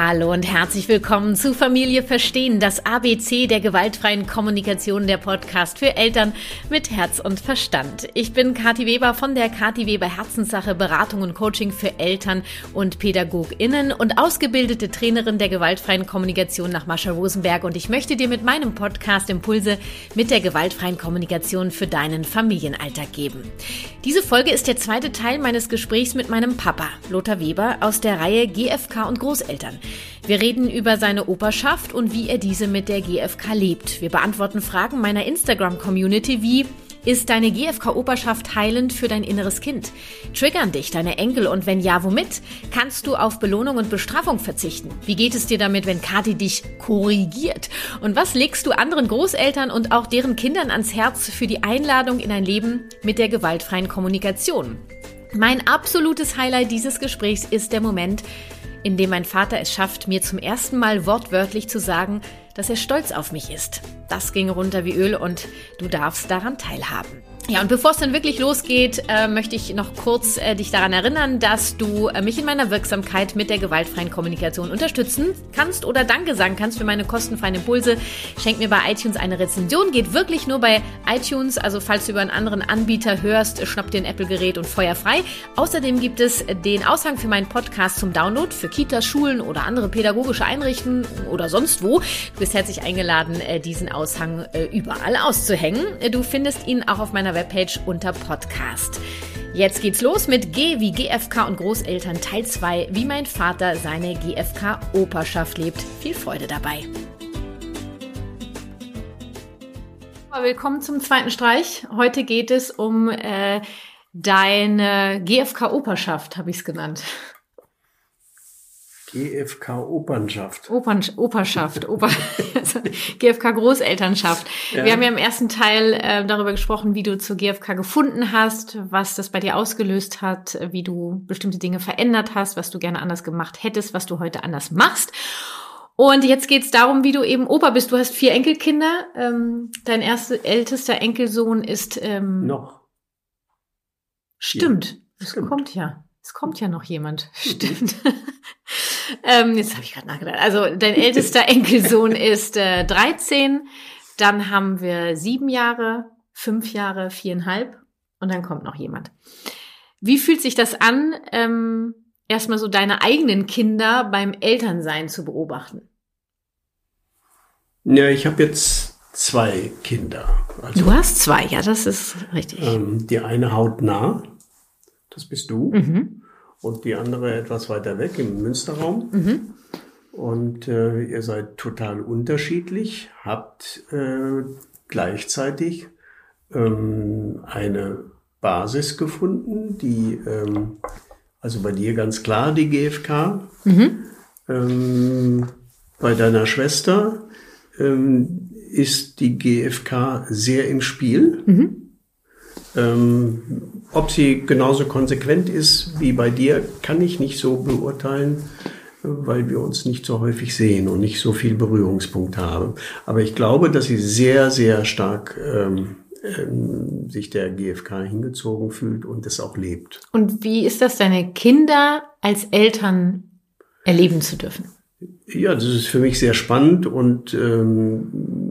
Hallo und herzlich willkommen zu Familie Verstehen, das ABC der gewaltfreien Kommunikation, der Podcast für Eltern mit Herz und Verstand. Ich bin Kathi Weber von der Kathi Weber Herzenssache Beratung und Coaching für Eltern und PädagogInnen und ausgebildete Trainerin der gewaltfreien Kommunikation nach Mascha Rosenberg und ich möchte dir mit meinem Podcast Impulse mit der gewaltfreien Kommunikation für deinen Familienalltag geben. Diese Folge ist der zweite Teil meines Gesprächs mit meinem Papa, Lothar Weber, aus der Reihe GFK und Großeltern. Wir reden über seine Operschaft und wie er diese mit der GfK lebt. Wir beantworten Fragen meiner Instagram-Community wie ist deine GFK-Operschaft heilend für dein inneres Kind? Triggern dich deine Enkel und wenn ja, womit? Kannst du auf Belohnung und Bestrafung verzichten? Wie geht es dir damit, wenn Kathi dich korrigiert? Und was legst du anderen Großeltern und auch deren Kindern ans Herz für die Einladung in ein Leben mit der gewaltfreien Kommunikation? Mein absolutes Highlight dieses Gesprächs ist der Moment, in dem mein Vater es schafft, mir zum ersten Mal wortwörtlich zu sagen, dass er stolz auf mich ist. Das ging runter wie Öl und du darfst daran teilhaben. Ja, und bevor es dann wirklich losgeht, äh, möchte ich noch kurz äh, dich daran erinnern, dass du äh, mich in meiner Wirksamkeit mit der gewaltfreien Kommunikation unterstützen kannst oder Danke sagen kannst für meine kostenfreien Impulse. Schenk mir bei iTunes eine Rezension, geht wirklich nur bei iTunes, also falls du über einen anderen Anbieter hörst, schnapp dir ein Apple-Gerät und feuer frei. Außerdem gibt es den Aushang für meinen Podcast zum Download für Kitas, Schulen oder andere pädagogische Einrichtungen oder sonst wo. Du bist herzlich eingeladen, äh, diesen Aushang äh, überall auszuhängen. Du findest ihn auch auf meiner Webpage unter Podcast. Jetzt geht's los mit G wie GFK und Großeltern Teil 2, wie mein Vater seine GFK-Operschaft lebt. Viel Freude dabei. Willkommen zum zweiten Streich. Heute geht es um äh, deine GFK-Operschaft, habe ich es genannt. GFK Opernschaft. Opern, Operschaft, Oper, GFK Großelternschaft. Ja. Wir haben ja im ersten Teil äh, darüber gesprochen, wie du zur GFK gefunden hast, was das bei dir ausgelöst hat, wie du bestimmte Dinge verändert hast, was du gerne anders gemacht hättest, was du heute anders machst. Und jetzt geht's darum, wie du eben Opa bist. Du hast vier Enkelkinder. Ähm, dein erster ältester Enkelsohn ist ähm, noch. Stimmt. Es kommt ja. Es kommt ja noch jemand. Stimmt. ähm, jetzt habe ich gerade nachgedacht. Also dein ältester Enkelsohn ist äh, 13. Dann haben wir sieben Jahre, fünf Jahre, viereinhalb. Und dann kommt noch jemand. Wie fühlt sich das an, ähm, erstmal so deine eigenen Kinder beim Elternsein zu beobachten? Ja, ich habe jetzt zwei Kinder. Also, du hast zwei, ja, das ist richtig. Ähm, die eine haut nah das bist du. Mhm. Und die andere etwas weiter weg im Münsterraum. Mhm. Und äh, ihr seid total unterschiedlich, habt äh, gleichzeitig ähm, eine Basis gefunden, die, ähm, also bei dir ganz klar die GfK, mhm. ähm, bei deiner Schwester ähm, ist die GfK sehr im Spiel. Mhm. Ähm, ob sie genauso konsequent ist wie bei dir, kann ich nicht so beurteilen, weil wir uns nicht so häufig sehen und nicht so viel Berührungspunkt haben. Aber ich glaube, dass sie sehr, sehr stark ähm, ähm, sich der GfK hingezogen fühlt und es auch lebt. Und wie ist das, deine Kinder als Eltern erleben zu dürfen? Ja, das ist für mich sehr spannend und ähm,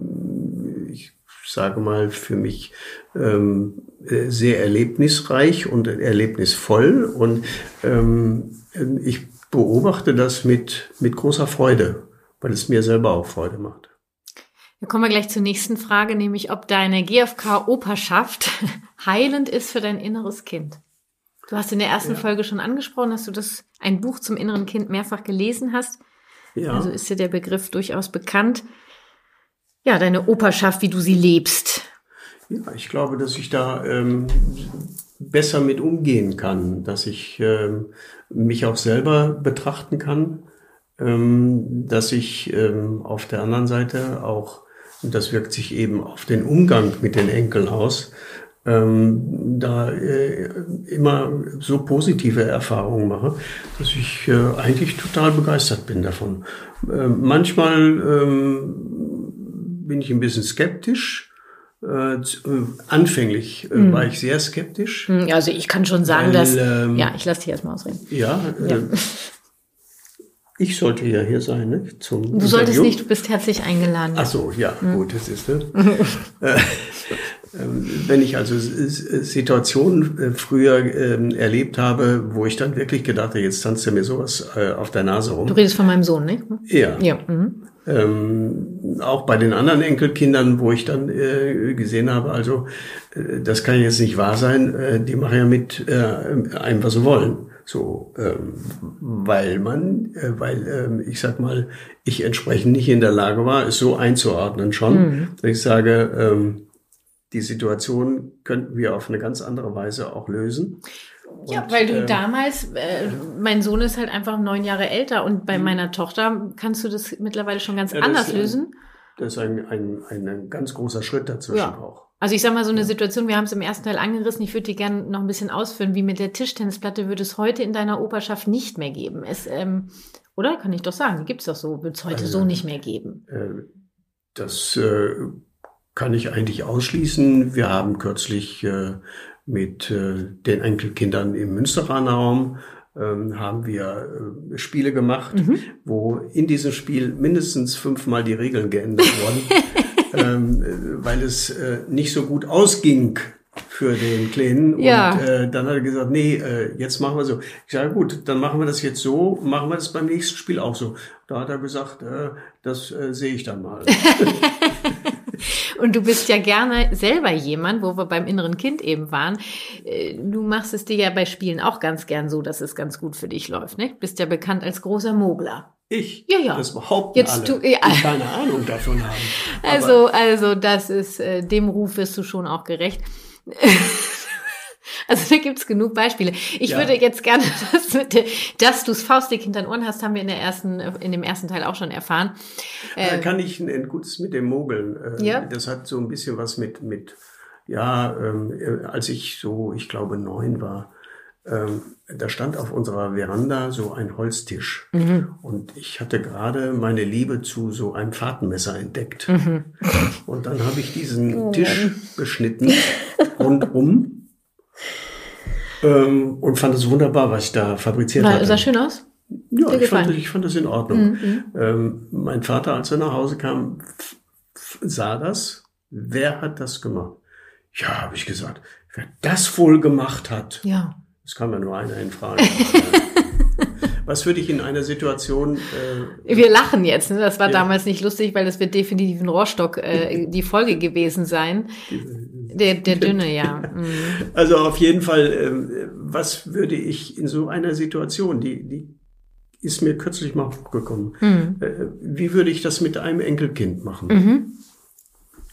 sage mal für mich ähm, äh, sehr erlebnisreich und erlebnisvoll und ähm, ich beobachte das mit, mit großer Freude, weil es mir selber auch Freude macht. Da kommen wir gleich zur nächsten Frage, nämlich ob deine GfK-Operschaft heilend ist für dein inneres Kind. Du hast in der ersten ja. Folge schon angesprochen, dass du das ein Buch zum inneren Kind mehrfach gelesen hast. Ja. Also ist dir der Begriff durchaus bekannt. Ja, deine Operschaft, wie du sie lebst. Ja, ich glaube, dass ich da ähm, besser mit umgehen kann, dass ich ähm, mich auch selber betrachten kann, ähm, dass ich ähm, auf der anderen Seite auch, und das wirkt sich eben auf den Umgang mit den Enkeln aus, ähm, da äh, immer so positive Erfahrungen mache, dass ich äh, eigentlich total begeistert bin davon. Äh, manchmal ähm, bin ich ein bisschen skeptisch, äh, äh, anfänglich äh, hm. war ich sehr skeptisch. Hm, also ich kann schon sagen, weil, dass ähm, ja, ich lasse dich erstmal ausreden. Ja, ja. Äh, Ich sollte ja hier sein, ne? Zum du Interview. solltest nicht, du bist herzlich eingeladen. Ach so, ja, hm. gut, das ist ne? äh, wenn ich also Situationen äh, früher ähm, erlebt habe, wo ich dann wirklich gedacht habe, jetzt tanzt du mir sowas äh, auf der Nase rum. Du redest von meinem Sohn, ne? Ja. ja. Mhm. Ähm, auch bei den anderen Enkelkindern, wo ich dann äh, gesehen habe, also äh, das kann jetzt nicht wahr sein, äh, die machen ja mit äh, einem, was sie wollen. So, ähm, weil man, äh, weil ähm, ich sag mal, ich entsprechend nicht in der Lage war, es so einzuordnen schon. Mhm. Ich sage, ähm, die Situation könnten wir auf eine ganz andere Weise auch lösen. Und, ja, weil du äh, damals, äh, mein Sohn ist halt einfach neun Jahre älter und bei mhm. meiner Tochter kannst du das mittlerweile schon ganz ja, anders lösen. das ist ein, ein, ein, ganz großer Schritt dazwischen ja. auch. Also ich sag mal so eine Situation, wir haben es im ersten Teil angerissen, ich würde die gerne noch ein bisschen ausführen, wie mit der Tischtennisplatte würde es heute in deiner Operschaft nicht mehr geben. Es, ähm, oder? Kann ich doch sagen, gibt es doch so, wird es heute also, so nicht mehr geben. Äh, das äh, kann ich eigentlich ausschließen. Wir haben kürzlich äh, mit äh, den Enkelkindern im Münsteraner Raum ähm, haben wir äh, Spiele gemacht, mhm. wo in diesem Spiel mindestens fünfmal die Regeln geändert wurden, ähm, weil es äh, nicht so gut ausging für den Kleinen. Ja. Und äh, dann hat er gesagt, nee, äh, jetzt machen wir so. Ich sage, gut, dann machen wir das jetzt so, machen wir das beim nächsten Spiel auch so. Da hat er gesagt, äh, das äh, sehe ich dann mal. Und du bist ja gerne selber jemand, wo wir beim inneren Kind eben waren. Äh, du machst es dir ja bei Spielen auch ganz gern so, dass es ganz gut für dich läuft. Ne? Bist ja bekannt als großer Mogler. Ich? Ja, ja. Das behaupten Jetzt alle, du, ja. die keine Ahnung davon haben. Also, also das ist, äh, dem Ruf wirst du schon auch gerecht. Also da gibt's genug Beispiele. Ich ja. würde jetzt gerne, dass, dass du es faustdick hinter den Ohren hast, haben wir in der ersten, in dem ersten Teil auch schon erfahren. Da ähm, kann ich ein gutes mit dem Mogeln. Ähm, ja. Das hat so ein bisschen was mit, mit ja, ähm, äh, als ich so, ich glaube, neun war, ähm, da stand auf unserer Veranda so ein Holztisch. Mhm. Und ich hatte gerade meine Liebe zu so einem Fahrtenmesser entdeckt. Mhm. Und dann habe ich diesen oh. Tisch beschnitten rundum ähm, und fand es wunderbar, was ich da fabriziert habe. Sah schön aus? Ja, ich fand, ich fand das in Ordnung. Mhm. Ähm, mein Vater, als er nach Hause kam, sah das. Wer hat das gemacht? Ja, habe ich gesagt. Wer das wohl gemacht hat. Ja. Es kam ja nur einer in Frage. Was würde ich in einer Situation? Äh, Wir lachen jetzt. Ne? Das war ja. damals nicht lustig, weil das wird definitiv ein Rohrstock äh, die Folge gewesen sein. Der, der dünne, ja. Mhm. Also auf jeden Fall, äh, was würde ich in so einer Situation, die, die ist mir kürzlich mal hochgekommen, mhm. äh, wie würde ich das mit einem Enkelkind machen? Mhm.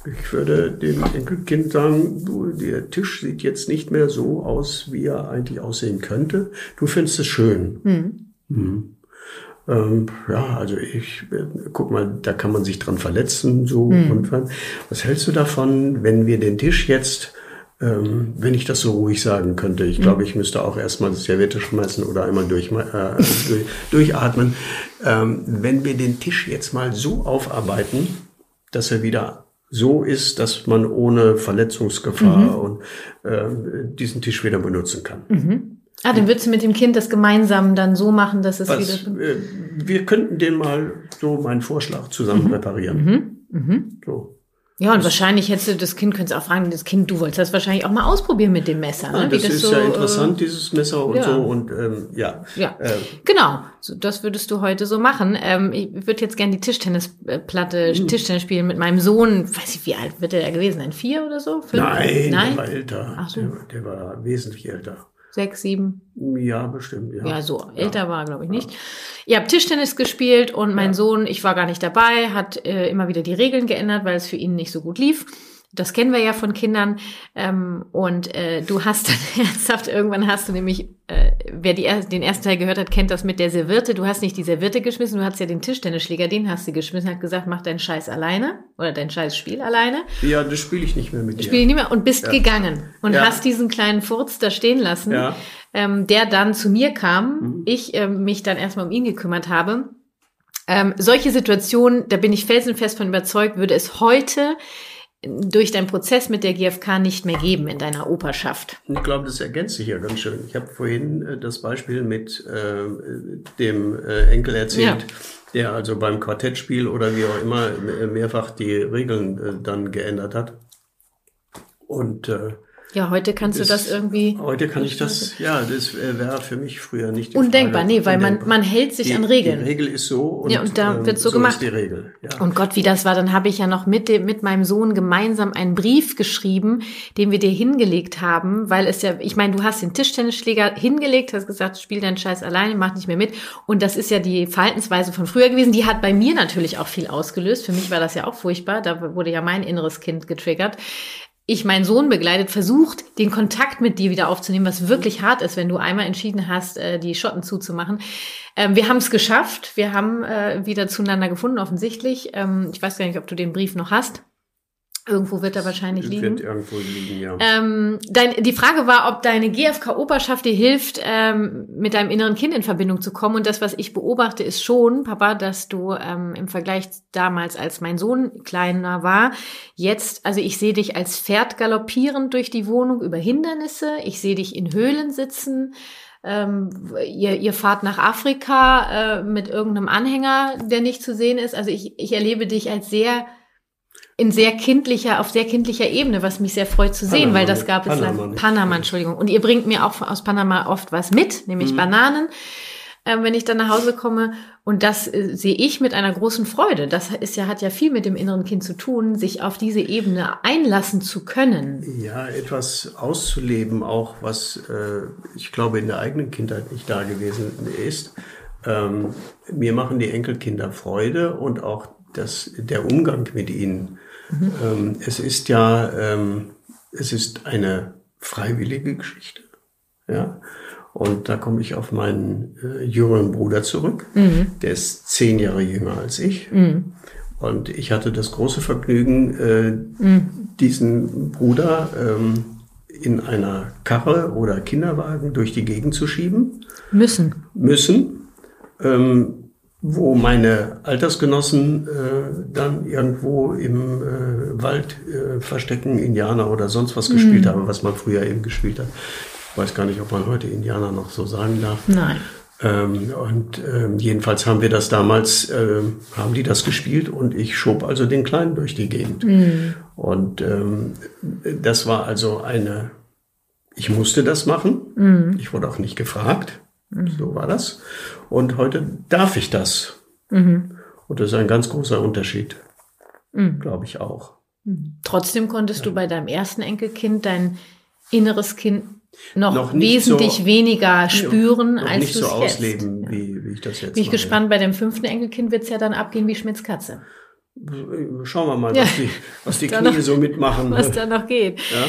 Ich würde dem Enkelkind sagen, du, der Tisch sieht jetzt nicht mehr so aus, wie er eigentlich aussehen könnte. Du findest es schön. Mhm. Mhm. Ähm, ja, also ich, guck mal, da kann man sich dran verletzen, so. Mhm. Und was hältst du davon, wenn wir den Tisch jetzt, ähm, wenn ich das so ruhig sagen könnte, ich mhm. glaube, ich müsste auch erstmal das Serviette schmeißen oder einmal durch, äh, durch, durchatmen, ähm, wenn wir den Tisch jetzt mal so aufarbeiten, dass er wieder so ist, dass man ohne Verletzungsgefahr mhm. und äh, diesen Tisch wieder benutzen kann. Ah, dann würdest du mit dem Kind das gemeinsam dann so machen, dass es Was, wieder. Äh, wir könnten den mal so meinen Vorschlag zusammen mhm. reparieren. Mhm. Mhm. So. Ja, und das wahrscheinlich hättest du das Kind, könntest auch fragen, das Kind, du wolltest das wahrscheinlich auch mal ausprobieren mit dem Messer. Ne? Ah, das, das, ist so, ja interessant, äh, dieses Messer und ja. so und ähm, ja. Ja, äh, genau. So, das würdest du heute so machen. Ähm, ich würde jetzt gerne die Tischtennisplatte, mhm. Tischtennis spielen mit meinem Sohn. Weiß ich, wie alt wird der gewesen sein? Vier oder so? Fünf? Nein, Nein, der war älter. Ach so. der, der war wesentlich älter sechs, sieben. Ja, bestimmt, ja. Ja, so älter ja. war, glaube ich, nicht. Ja. Ihr habt Tischtennis gespielt und mein ja. Sohn, ich war gar nicht dabei, hat äh, immer wieder die Regeln geändert, weil es für ihn nicht so gut lief. Das kennen wir ja von Kindern. Ähm, und äh, du hast dann ernsthaft, irgendwann hast du nämlich, äh, wer die, den ersten Teil gehört hat, kennt das mit der Serviette. Du hast nicht die Serviette geschmissen, du hast ja den Tischtennisschläger, den hast du geschmissen, hat gesagt, mach deinen Scheiß alleine oder dein Scheiß Spiel alleine. Ja, das spiele ich nicht mehr mit dir. Spiele ich nicht mehr und bist ja. gegangen und ja. hast diesen kleinen Furz da stehen lassen, ja. ähm, der dann zu mir kam. Mhm. Ich äh, mich dann erstmal um ihn gekümmert habe. Ähm, solche Situationen, da bin ich felsenfest von überzeugt, würde es heute durch deinen Prozess mit der GfK nicht mehr geben in deiner Operschaft. Ich glaube, das ergänzt sich ja ganz schön. Ich habe vorhin äh, das Beispiel mit äh, dem äh, Enkel erzählt, ja. der also beim Quartettspiel oder wie auch immer mehrfach die Regeln äh, dann geändert hat. Und äh, ja, heute kannst das, du das irgendwie. Heute kann ich das, ja, das wäre für mich früher nicht Undenkbar, Frage. nee, weil man, man hält sich die, an Regeln. Die Regel ist so und, ja, und da ähm, wird so, so gemacht. Ist die Regel. Ja. Und Gott, wie das war, dann habe ich ja noch mit, dem, mit meinem Sohn gemeinsam einen Brief geschrieben, den wir dir hingelegt haben, weil es ja, ich meine, du hast den Tischtennisschläger hingelegt, hast gesagt, spiel deinen Scheiß alleine, mach nicht mehr mit. Und das ist ja die Verhaltensweise von früher gewesen. Die hat bei mir natürlich auch viel ausgelöst. Für mich war das ja auch furchtbar. Da wurde ja mein inneres Kind getriggert ich meinen Sohn begleitet, versucht, den Kontakt mit dir wieder aufzunehmen, was wirklich hart ist, wenn du einmal entschieden hast, äh, die Schotten zuzumachen. Ähm, wir haben es geschafft. Wir haben äh, wieder zueinander gefunden, offensichtlich. Ähm, ich weiß gar nicht, ob du den Brief noch hast. Irgendwo wird er wahrscheinlich liegen. Wird irgendwo liegen, ja. Ähm, dein, die Frage war, ob deine GFK-Operschaft dir hilft, ähm, mit deinem inneren Kind in Verbindung zu kommen. Und das, was ich beobachte, ist schon, Papa, dass du ähm, im Vergleich damals, als mein Sohn kleiner war, jetzt, also ich sehe dich als Pferd galoppierend durch die Wohnung über Hindernisse. Ich sehe dich in Höhlen sitzen. Ähm, ihr, ihr fahrt nach Afrika äh, mit irgendeinem Anhänger, der nicht zu sehen ist. Also ich, ich erlebe dich als sehr in sehr kindlicher, auf sehr kindlicher Ebene, was mich sehr freut zu sehen, Panama, weil das gab es Panama, Panama, Entschuldigung. Und ihr bringt mir auch aus Panama oft was mit, nämlich mhm. Bananen, äh, wenn ich dann nach Hause komme. Und das äh, sehe ich mit einer großen Freude. Das ist ja, hat ja viel mit dem inneren Kind zu tun, sich auf diese Ebene einlassen zu können. Ja, etwas auszuleben, auch was äh, ich glaube in der eigenen Kindheit nicht da gewesen ist. Ähm, mir machen die Enkelkinder Freude und auch das, der Umgang mit ihnen. Mhm. Ähm, es ist ja, ähm, es ist eine freiwillige Geschichte. Ja. Und da komme ich auf meinen äh, jüngeren Bruder zurück. Mhm. Der ist zehn Jahre jünger als ich. Mhm. Und ich hatte das große Vergnügen, äh, mhm. diesen Bruder ähm, in einer Karre oder Kinderwagen durch die Gegend zu schieben. Müssen. Müssen. Ähm, wo meine Altersgenossen äh, dann irgendwo im äh, Wald äh, verstecken, Indianer oder sonst was mhm. gespielt haben, was man früher eben gespielt hat. Ich weiß gar nicht, ob man heute Indianer noch so sagen darf. Nein. Ähm, und ähm, jedenfalls haben wir das damals, äh, haben die das gespielt und ich schob also den Kleinen durch die Gegend. Mhm. Und ähm, das war also eine, ich musste das machen. Mhm. Ich wurde auch nicht gefragt. Mhm. So war das. Und heute darf ich das. Mhm. Und das ist ein ganz großer Unterschied. Mhm. Glaube ich auch. Mhm. Trotzdem konntest ja. du bei deinem ersten Enkelkind dein inneres Kind noch, noch wesentlich so, weniger spüren, als nicht so ausleben, jetzt. wie, wie ich das jetzt Bin ich mache. gespannt, bei dem fünften Enkelkind wird es ja dann abgehen wie Schmitz Katze. Schauen wir mal, ja. was die, was die Knie noch, so mitmachen. Was da noch geht. Ja?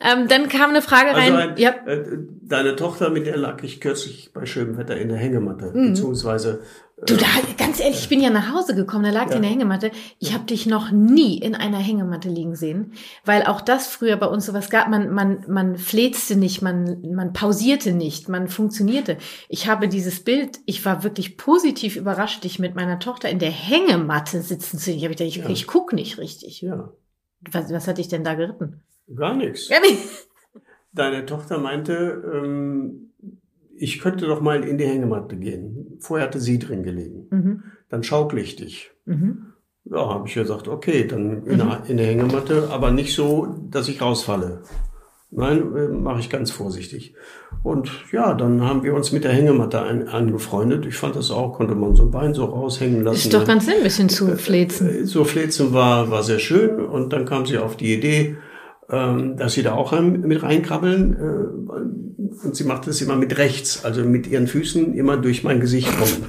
Ähm, dann kam eine Frage rein. Also ein, ja. Äh, deine Tochter, mit der lag ich kürzlich bei schönem Wetter in der Hängematte, mhm. beziehungsweise Du, da, ganz ehrlich, ich bin ja nach Hause gekommen, da lag ja. die in der Hängematte. Ich habe dich noch nie in einer Hängematte liegen sehen, weil auch das früher bei uns sowas gab. Man, man, man flezte nicht, man, man pausierte nicht, man funktionierte. Ich habe dieses Bild, ich war wirklich positiv überrascht, dich mit meiner Tochter in der Hängematte sitzen zu sehen. Ich habe gedacht, ich, ja. ich guck nicht richtig. Ja. Was, was hat dich denn da geritten? Gar nichts. Gar nichts. Deine Tochter meinte, ähm, ich könnte doch mal in die Hängematte gehen. Vorher hatte sie drin gelegen. Mhm. Dann schaukle ich dich. Mhm. Ja, habe ich gesagt, okay, dann in, mhm. der, in der Hängematte, aber nicht so, dass ich rausfalle. Nein, äh, mache ich ganz vorsichtig. Und ja, dann haben wir uns mit der Hängematte ein, angefreundet. Ich fand das auch, konnte man so ein Bein so raushängen lassen. Ist doch ganz ein bisschen zu äh, flezen. Äh, so flezen war, war sehr schön. Und dann kam sie auf die Idee, ähm, dass sie da auch mit reinkrabbeln. Äh, und sie macht das immer mit rechts, also mit ihren Füßen immer durch mein Gesicht kommen.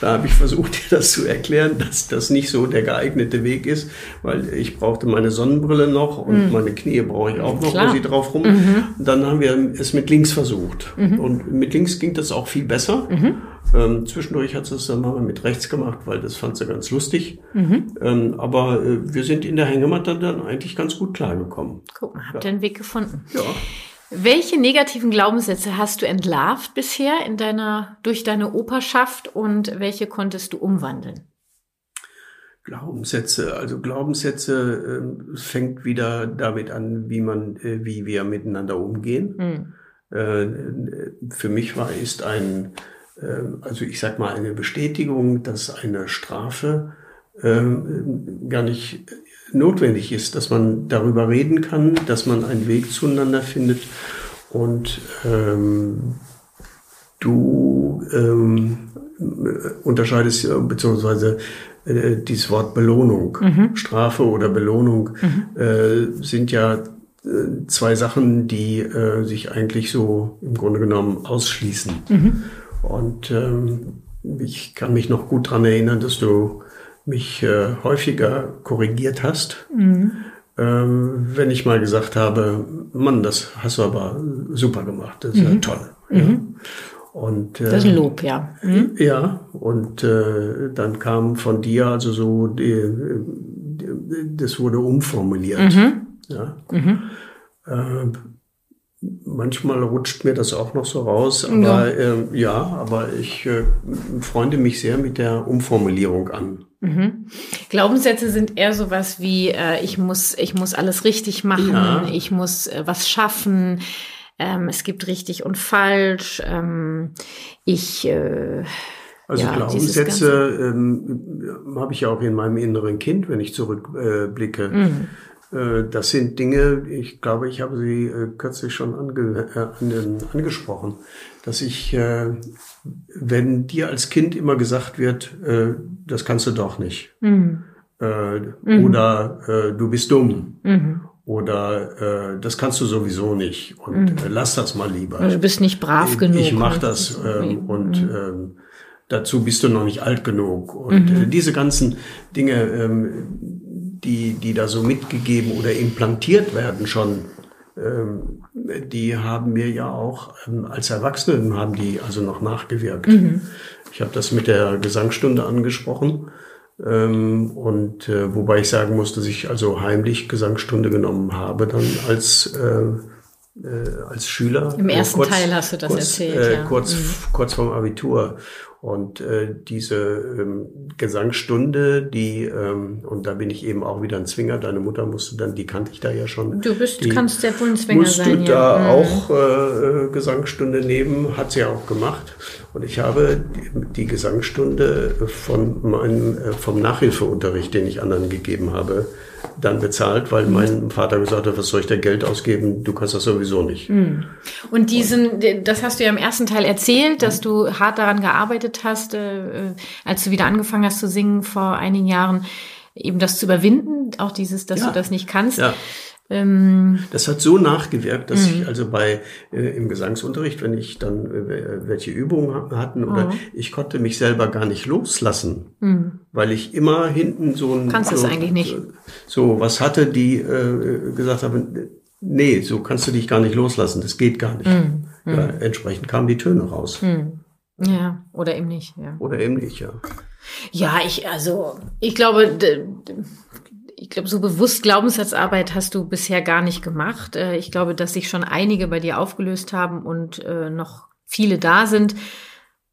Da habe ich versucht, ihr das zu erklären, dass das nicht so der geeignete Weg ist, weil ich brauchte meine Sonnenbrille noch und mhm. meine Knie brauche ich auch noch, Klar. wo sie drauf rum. Mhm. Dann haben wir es mit links versucht. Mhm. Und mit links ging das auch viel besser. Mhm. Ähm, zwischendurch hat es dann mal mit rechts gemacht, weil das fand sie ganz lustig. Mhm. Ähm, aber äh, wir sind in der Hängematte dann eigentlich ganz gut klargekommen. Guck mal, habt ihr ja. einen Weg gefunden. Ja. Welche negativen Glaubenssätze hast du entlarvt bisher in deiner, durch deine Operschaft und welche konntest du umwandeln? Glaubenssätze, also Glaubenssätze äh, fängt wieder damit an, wie man, äh, wie wir miteinander umgehen. Mhm. Äh, für mich war ist ein, äh, also ich sag mal eine Bestätigung, dass eine Strafe äh, gar nicht notwendig ist, dass man darüber reden kann, dass man einen Weg zueinander findet und ähm, du ähm, unterscheidest beziehungsweise äh, dieses Wort Belohnung, mhm. Strafe oder Belohnung mhm. äh, sind ja äh, zwei Sachen, die äh, sich eigentlich so im Grunde genommen ausschließen. Mhm. Und ähm, ich kann mich noch gut dran erinnern, dass du mich äh, häufiger korrigiert hast, mhm. ähm, wenn ich mal gesagt habe, Mann, das hast du aber super gemacht, das ist ja mhm. toll. Ja. Mhm. Und, äh, das ist ein Lob, ja. Mhm. Ja, und äh, dann kam von dir also so, die, die, das wurde umformuliert. Mhm. Ja. Mhm. Äh, manchmal rutscht mir das auch noch so raus, aber ja, äh, ja aber ich äh, freunde mich sehr mit der Umformulierung an. Mhm. Glaubenssätze sind eher sowas wie äh, ich muss ich muss alles richtig machen, ja. ich muss äh, was schaffen, ähm, es gibt richtig und falsch. Ähm, ich äh, also ja, Glaubenssätze ähm, habe ich ja auch in meinem inneren Kind, wenn ich zurückblicke. Mhm. Äh, das sind Dinge, ich glaube, ich habe sie äh, kürzlich schon ange, äh, angesprochen, dass ich, äh, wenn dir als Kind immer gesagt wird, äh, das kannst du doch nicht, mhm. Äh, mhm. oder du bist dumm, mhm oder das kannst du sowieso nicht und mhm. lass das mal lieber. Du bist nicht brav ich, genug. Ich mach das ähm, und mhm. ähm, dazu bist du noch nicht alt genug und mhm. diese ganzen Dinge, ähm, die die da so mitgegeben oder implantiert werden schon, ähm, die haben mir ja auch ähm, als Erwachsenen haben die also noch nachgewirkt. Mhm. Ich habe das mit der Gesangsstunde angesprochen ähm, und äh, wobei ich sagen muss, dass ich also heimlich Gesangsstunde genommen habe, dann als äh, äh, als Schüler. Im ersten kurz, Teil hast du das kurz, erzählt. Äh, ja. Kurz, mhm. kurz vorm Abitur. Und äh, diese ähm, Gesangsstunde, die, ähm, und da bin ich eben auch wieder ein Zwinger, deine Mutter musste dann, die kannte ich da ja schon. Du bist, die, kannst sehr wohl ein Zwinger musst sein. Musst du da ja. auch äh, Gesangsstunde nehmen, hat sie ja auch gemacht. Und ich habe die, die Gesangsstunde von meinem, äh, vom Nachhilfeunterricht, den ich anderen gegeben habe, dann bezahlt, weil mein Vater gesagt hat, was soll ich da Geld ausgeben? Du kannst das sowieso nicht. Hm. Und diesen, das hast du ja im ersten Teil erzählt, dass du hart daran gearbeitet hast, äh, als du wieder angefangen hast zu singen vor einigen Jahren, eben das zu überwinden, auch dieses, dass ja. du das nicht kannst. Ja. Ähm, das hat so nachgewirkt, dass ich mhm. also bei äh, im Gesangsunterricht, wenn ich dann äh, welche Übungen hatten oder oh. ich konnte mich selber gar nicht loslassen, mhm. weil ich immer hinten so ein kannst so, eigentlich nicht so was hatte, die äh, gesagt haben, nee, so kannst du dich gar nicht loslassen, das geht gar nicht. Mhm. Ja, mhm. entsprechend kamen die Töne raus. Mhm. Ja, oder eben nicht. Ja. Oder eben nicht, ja. Ja, ich also ich glaube ich glaube, so bewusst Glaubenssatzarbeit hast du bisher gar nicht gemacht. Äh, ich glaube, dass sich schon einige bei dir aufgelöst haben und äh, noch viele da sind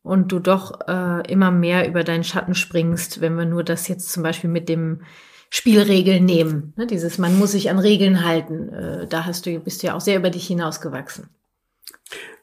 und du doch äh, immer mehr über deinen Schatten springst, wenn wir nur das jetzt zum Beispiel mit dem Spielregeln nehmen. Ne, dieses, man muss sich an Regeln halten. da hast du, bist du ja auch sehr über dich hinausgewachsen.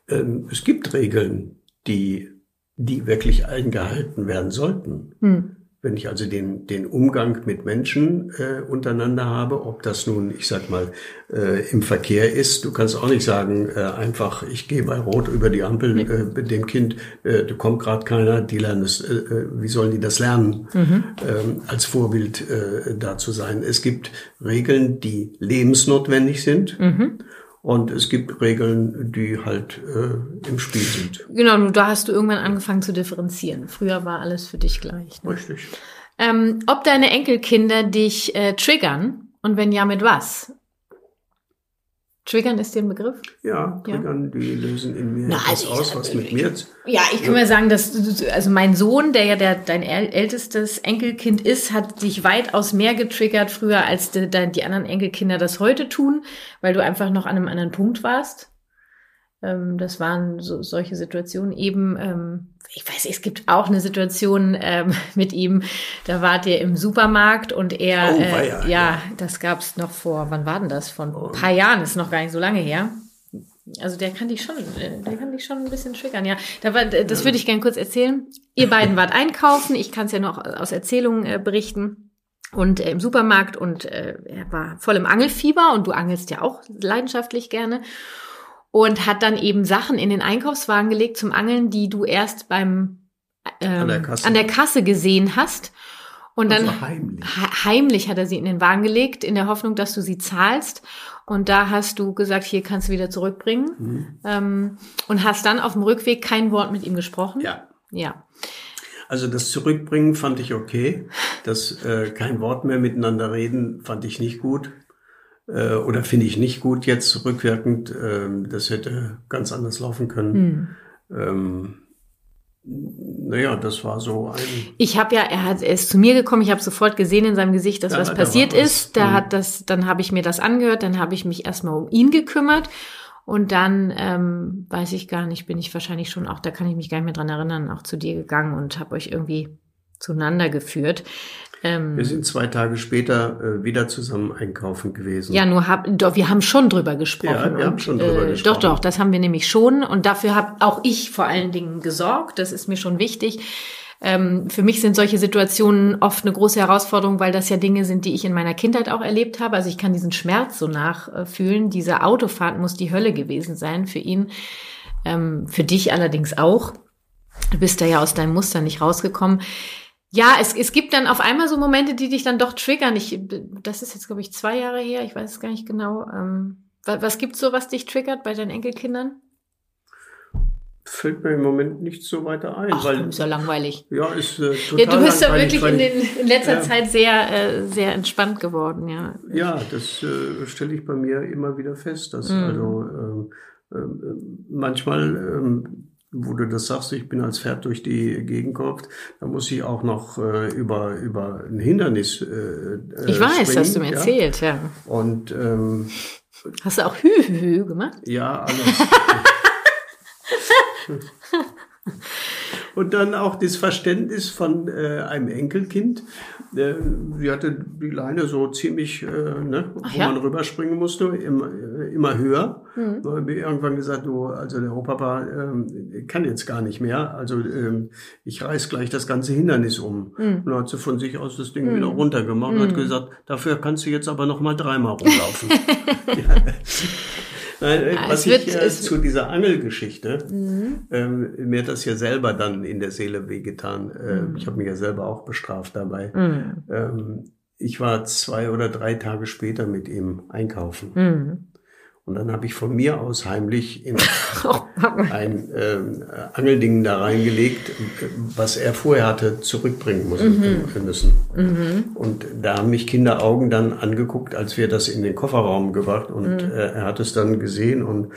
Ähm, es gibt Regeln, die, die wirklich eingehalten werden sollten. Hm. Wenn ich also den, den Umgang mit Menschen äh, untereinander habe, ob das nun, ich sag mal, äh, im Verkehr ist, du kannst auch nicht sagen, äh, einfach, ich gehe bei Rot über die Ampel äh, mit dem Kind, äh, da kommt gerade keiner, die lernen es, äh, äh, wie sollen die das lernen, mhm. ähm, als Vorbild äh, da zu sein. Es gibt Regeln, die lebensnotwendig sind. Mhm. Und es gibt Regeln, die halt äh, im Spiel sind. Genau, da hast du irgendwann angefangen zu differenzieren. Früher war alles für dich gleich. Ne? Richtig. Ähm, ob deine Enkelkinder dich äh, triggern und wenn ja, mit was? Triggern ist den Begriff? Ja, Triggern, ja. die lösen in mir Na, etwas also aus, was mit mir... Ja, ich kann ja. mal sagen, dass also mein Sohn, der ja der, dein ältestes Enkelkind ist, hat dich weitaus mehr getriggert früher, als die, die anderen Enkelkinder das heute tun, weil du einfach noch an einem anderen Punkt warst. Ähm, das waren so, solche Situationen eben. Ähm, ich weiß, es gibt auch eine Situation ähm, mit ihm. Da wart ihr im Supermarkt und er, oh, äh, ja, ja, das gab's noch vor. Wann war denn das? Von ein paar Jahren. Ist noch gar nicht so lange her. Also der kann dich schon, äh, der kann dich schon ein bisschen triggern, ja. Da war, das würde ich gerne kurz erzählen. Ihr beiden wart einkaufen. Ich kann es ja noch aus Erzählungen äh, berichten und äh, im Supermarkt und äh, er war voll im Angelfieber und du angelst ja auch leidenschaftlich gerne und hat dann eben Sachen in den Einkaufswagen gelegt zum Angeln, die du erst beim ähm, an, der an, der Kasse gesehen hast. Und dann also heimlich. heimlich hat er sie in den Wagen gelegt, in der Hoffnung, dass du sie zahlst. Und da hast du gesagt, hier kannst du wieder zurückbringen. Mhm. Ähm, und hast dann auf dem Rückweg kein Wort mit ihm gesprochen. Ja. Ja. Also das Zurückbringen fand ich okay. Das äh, kein Wort mehr miteinander reden fand ich nicht gut. Äh, oder finde ich nicht gut jetzt rückwirkend. Ähm, das hätte ganz anders laufen können. Hm. Ähm, naja, das war so ein. Ich habe ja, er hat, er ist zu mir gekommen. Ich habe sofort gesehen in seinem Gesicht, dass ja, was passiert ist. Da hm. hat das, dann habe ich mir das angehört. Dann habe ich mich erstmal um ihn gekümmert. Und dann ähm, weiß ich gar nicht, bin ich wahrscheinlich schon auch, da kann ich mich gar nicht mehr dran erinnern, auch zu dir gegangen und habe euch irgendwie zueinander geführt. Ähm, wir sind zwei Tage später äh, wieder zusammen einkaufen gewesen. Ja, nur hab, doch, wir haben schon drüber gesprochen. Ja, wir und, haben schon drüber äh, gesprochen. Doch, doch, das haben wir nämlich schon. Und dafür habe auch ich vor allen Dingen gesorgt. Das ist mir schon wichtig. Ähm, für mich sind solche Situationen oft eine große Herausforderung, weil das ja Dinge sind, die ich in meiner Kindheit auch erlebt habe. Also ich kann diesen Schmerz so nachfühlen. Diese Autofahrt muss die Hölle gewesen sein für ihn. Ähm, für dich allerdings auch. Du bist da ja aus deinem Muster nicht rausgekommen. Ja, es, es gibt dann auf einmal so Momente, die dich dann doch triggern. Ich, das ist jetzt, glaube ich, zwei Jahre her, ich weiß es gar nicht genau. Ähm, was, was gibt's so, was dich triggert bei deinen Enkelkindern? Fällt mir im Moment nicht so weiter ein. Ach, weil, ist ja langweilig. Ja, ist äh, total Ja, du bist ja wirklich in, den, in letzter ja, Zeit sehr, äh, sehr entspannt geworden, ja. Ja, das äh, stelle ich bei mir immer wieder fest, dass mm. also ähm, äh, manchmal ähm, wo du das sagst, ich bin als Pferd durch die Gegend gehopft, da muss ich auch noch äh, über, über ein Hindernis äh, Ich weiß, springen, hast du mir ja? erzählt, ja. Und ähm, Hast du auch Hü, Hü, Hü gemacht? Ja, alles. Und dann auch das Verständnis von äh, einem Enkelkind. Äh, sie hatte die Leine so ziemlich, äh, ne, wo ja? man rüberspringen musste, immer, äh, immer höher. Mhm. Da habe ich irgendwann gesagt, du, also der Opa ähm, kann jetzt gar nicht mehr. Also ähm, ich reiß gleich das ganze Hindernis um. Mhm. Und dann hat sie von sich aus das Ding mhm. wieder runtergemacht und hat hm. gesagt, dafür kannst du jetzt aber noch mal dreimal rumlaufen. ja. Nein, ja, was ich wird, äh, zu dieser Angelgeschichte, mhm. ähm, mir hat das ja selber dann in der Seele wehgetan. Äh, mhm. Ich habe mich ja selber auch bestraft dabei. Mhm. Ähm, ich war zwei oder drei Tage später mit ihm einkaufen. Und dann habe ich von mir aus heimlich in ein äh, Angelding da reingelegt, was er vorher hatte zurückbringen müssen. Mhm. müssen. Mhm. Und da haben mich Kinderaugen dann angeguckt, als wir das in den Kofferraum gebracht und mhm. äh, er hat es dann gesehen und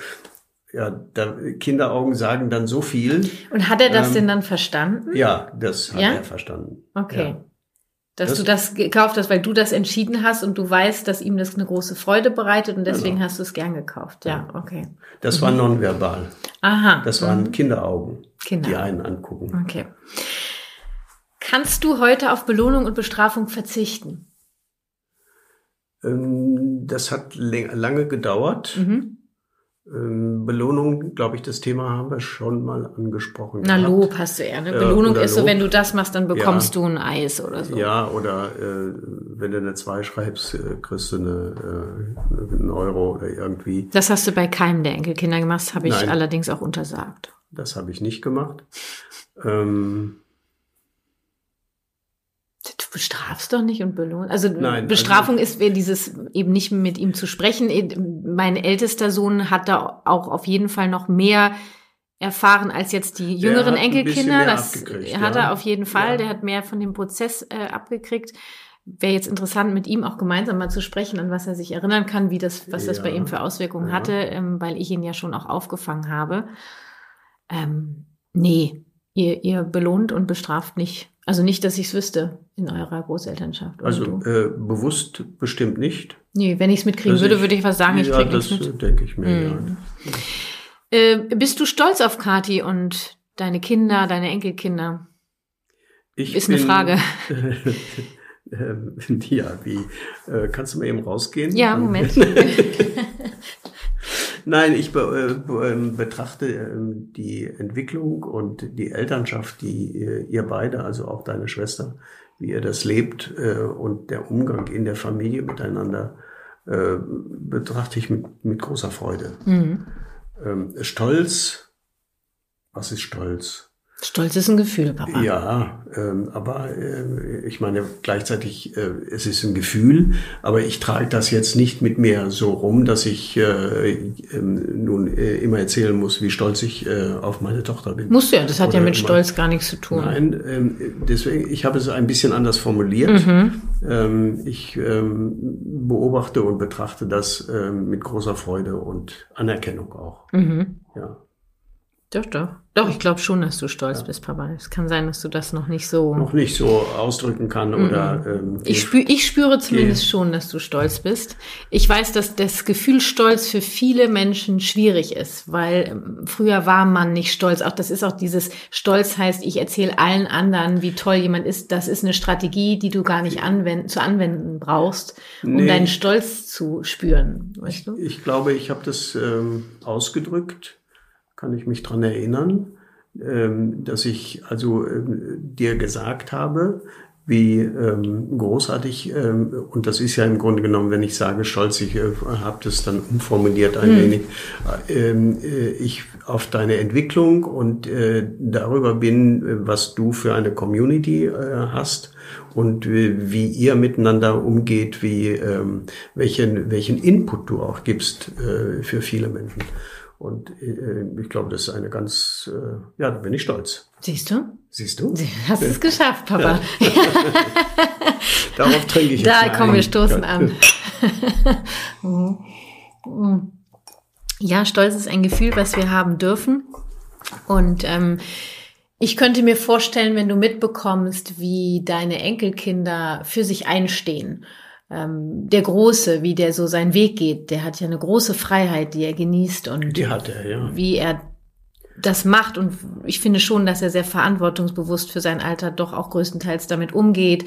ja, da, Kinderaugen sagen dann so viel. Und hat er das ähm, denn dann verstanden? Ja, das hat ja? er verstanden. Okay. Ja. Dass das, du das gekauft hast, weil du das entschieden hast und du weißt, dass ihm das eine große Freude bereitet und deswegen genau. hast du es gern gekauft. Ja, okay. Das mhm. war nonverbal. Aha. Das waren mhm. Kinderaugen, Kinder. die einen angucken. Okay. Kannst du heute auf Belohnung und Bestrafung verzichten? Ähm, das hat lange gedauert. Mhm. Ähm, Belohnung, glaube ich, das Thema haben wir schon mal angesprochen. Na, gehabt. Lob hast du eher. Ne? Belohnung äh, ist Lob. so, wenn du das machst, dann bekommst ja. du ein Eis oder so. Ja, oder äh, wenn du eine 2 schreibst, äh, kriegst du eine, äh, einen Euro oder irgendwie. Das hast du bei keinem der Enkelkinder gemacht, habe ich Nein, allerdings auch untersagt. Das habe ich nicht gemacht. Ähm, Du bestrafst doch nicht und belohnst. Also Nein, Bestrafung also, ist dieses eben nicht mit ihm zu sprechen. Mein ältester Sohn hat da auch auf jeden Fall noch mehr erfahren als jetzt die jüngeren Enkelkinder. Das hat er auf jeden Fall. Ja. Der hat mehr von dem Prozess äh, abgekriegt. Wäre jetzt interessant, mit ihm auch gemeinsam mal zu sprechen, an was er sich erinnern kann, wie das, was das bei ihm für Auswirkungen ja. hatte, ähm, weil ich ihn ja schon auch aufgefangen habe. Ähm, nee, ihr, ihr belohnt und bestraft nicht also nicht, dass ich es wüsste in eurer Großelternschaft. Also äh, bewusst bestimmt nicht. Nee, wenn ich es mitkriegen also würde, würde ich was sagen, ich ja, kriege nichts mit. denke ich mir, hm. ja. Äh, bist du stolz auf Kati und deine Kinder, deine Enkelkinder? Ich Ist eine bin, Frage. Äh, ja, wie? Äh, kannst du mal eben rausgehen? Ja, Moment. Nein, ich be äh, betrachte ähm, die Entwicklung und die Elternschaft, die ihr beide, also auch deine Schwester, wie ihr das lebt äh, und der Umgang in der Familie miteinander, äh, betrachte ich mit, mit großer Freude. Mhm. Ähm, Stolz, was ist Stolz? Stolz ist ein Gefühl, Papa. Ja, ähm, aber äh, ich meine gleichzeitig, äh, es ist ein Gefühl, aber ich trage das jetzt nicht mit mir so rum, dass ich äh, äh, nun äh, immer erzählen muss, wie stolz ich äh, auf meine Tochter bin. Musst du ja, das hat Oder ja mit Stolz gar nichts zu tun. Nein, ähm, deswegen, ich habe es ein bisschen anders formuliert. Mhm. Ähm, ich ähm, beobachte und betrachte das ähm, mit großer Freude und Anerkennung auch. Mhm. Ja. Doch, doch. Doch, ich glaube schon, dass du stolz ja. bist, Papa. Es kann sein, dass du das noch nicht so. Noch nicht so ausdrücken kann mm -mm. oder. Ähm, ich, spür, ich spüre zumindest schon, dass du stolz bist. Ich weiß, dass das Gefühl Stolz für viele Menschen schwierig ist, weil ähm, früher war man nicht stolz. Auch das ist auch dieses Stolz heißt, ich erzähle allen anderen, wie toll jemand ist. Das ist eine Strategie, die du gar nicht anwenden, zu anwenden brauchst, um nee. deinen Stolz zu spüren. Weißt du? Ich, ich glaube, ich habe das ähm, ausgedrückt kann ich mich dran erinnern, ähm, dass ich also ähm, dir gesagt habe, wie ähm, großartig, ähm, und das ist ja im Grunde genommen, wenn ich sage stolz, ich äh, habe das dann umformuliert ein hm. wenig, ähm, äh, ich auf deine Entwicklung und äh, darüber bin, äh, was du für eine Community äh, hast und wie, wie ihr miteinander umgeht, wie ähm, welchen, welchen Input du auch gibst äh, für viele Menschen. Und äh, ich glaube, das ist eine ganz, äh, ja, da bin ich stolz. Siehst du? Siehst du? Du hast es geschafft, Papa. Darauf trinke ich jetzt Da kommen wir stoßen an. ja, Stolz ist ein Gefühl, was wir haben dürfen. Und ähm, ich könnte mir vorstellen, wenn du mitbekommst, wie deine Enkelkinder für sich einstehen ähm, der Große, wie der so seinen Weg geht, der hat ja eine große Freiheit, die er genießt und die hat er, ja. wie er das macht und ich finde schon, dass er sehr verantwortungsbewusst für sein Alter doch auch größtenteils damit umgeht,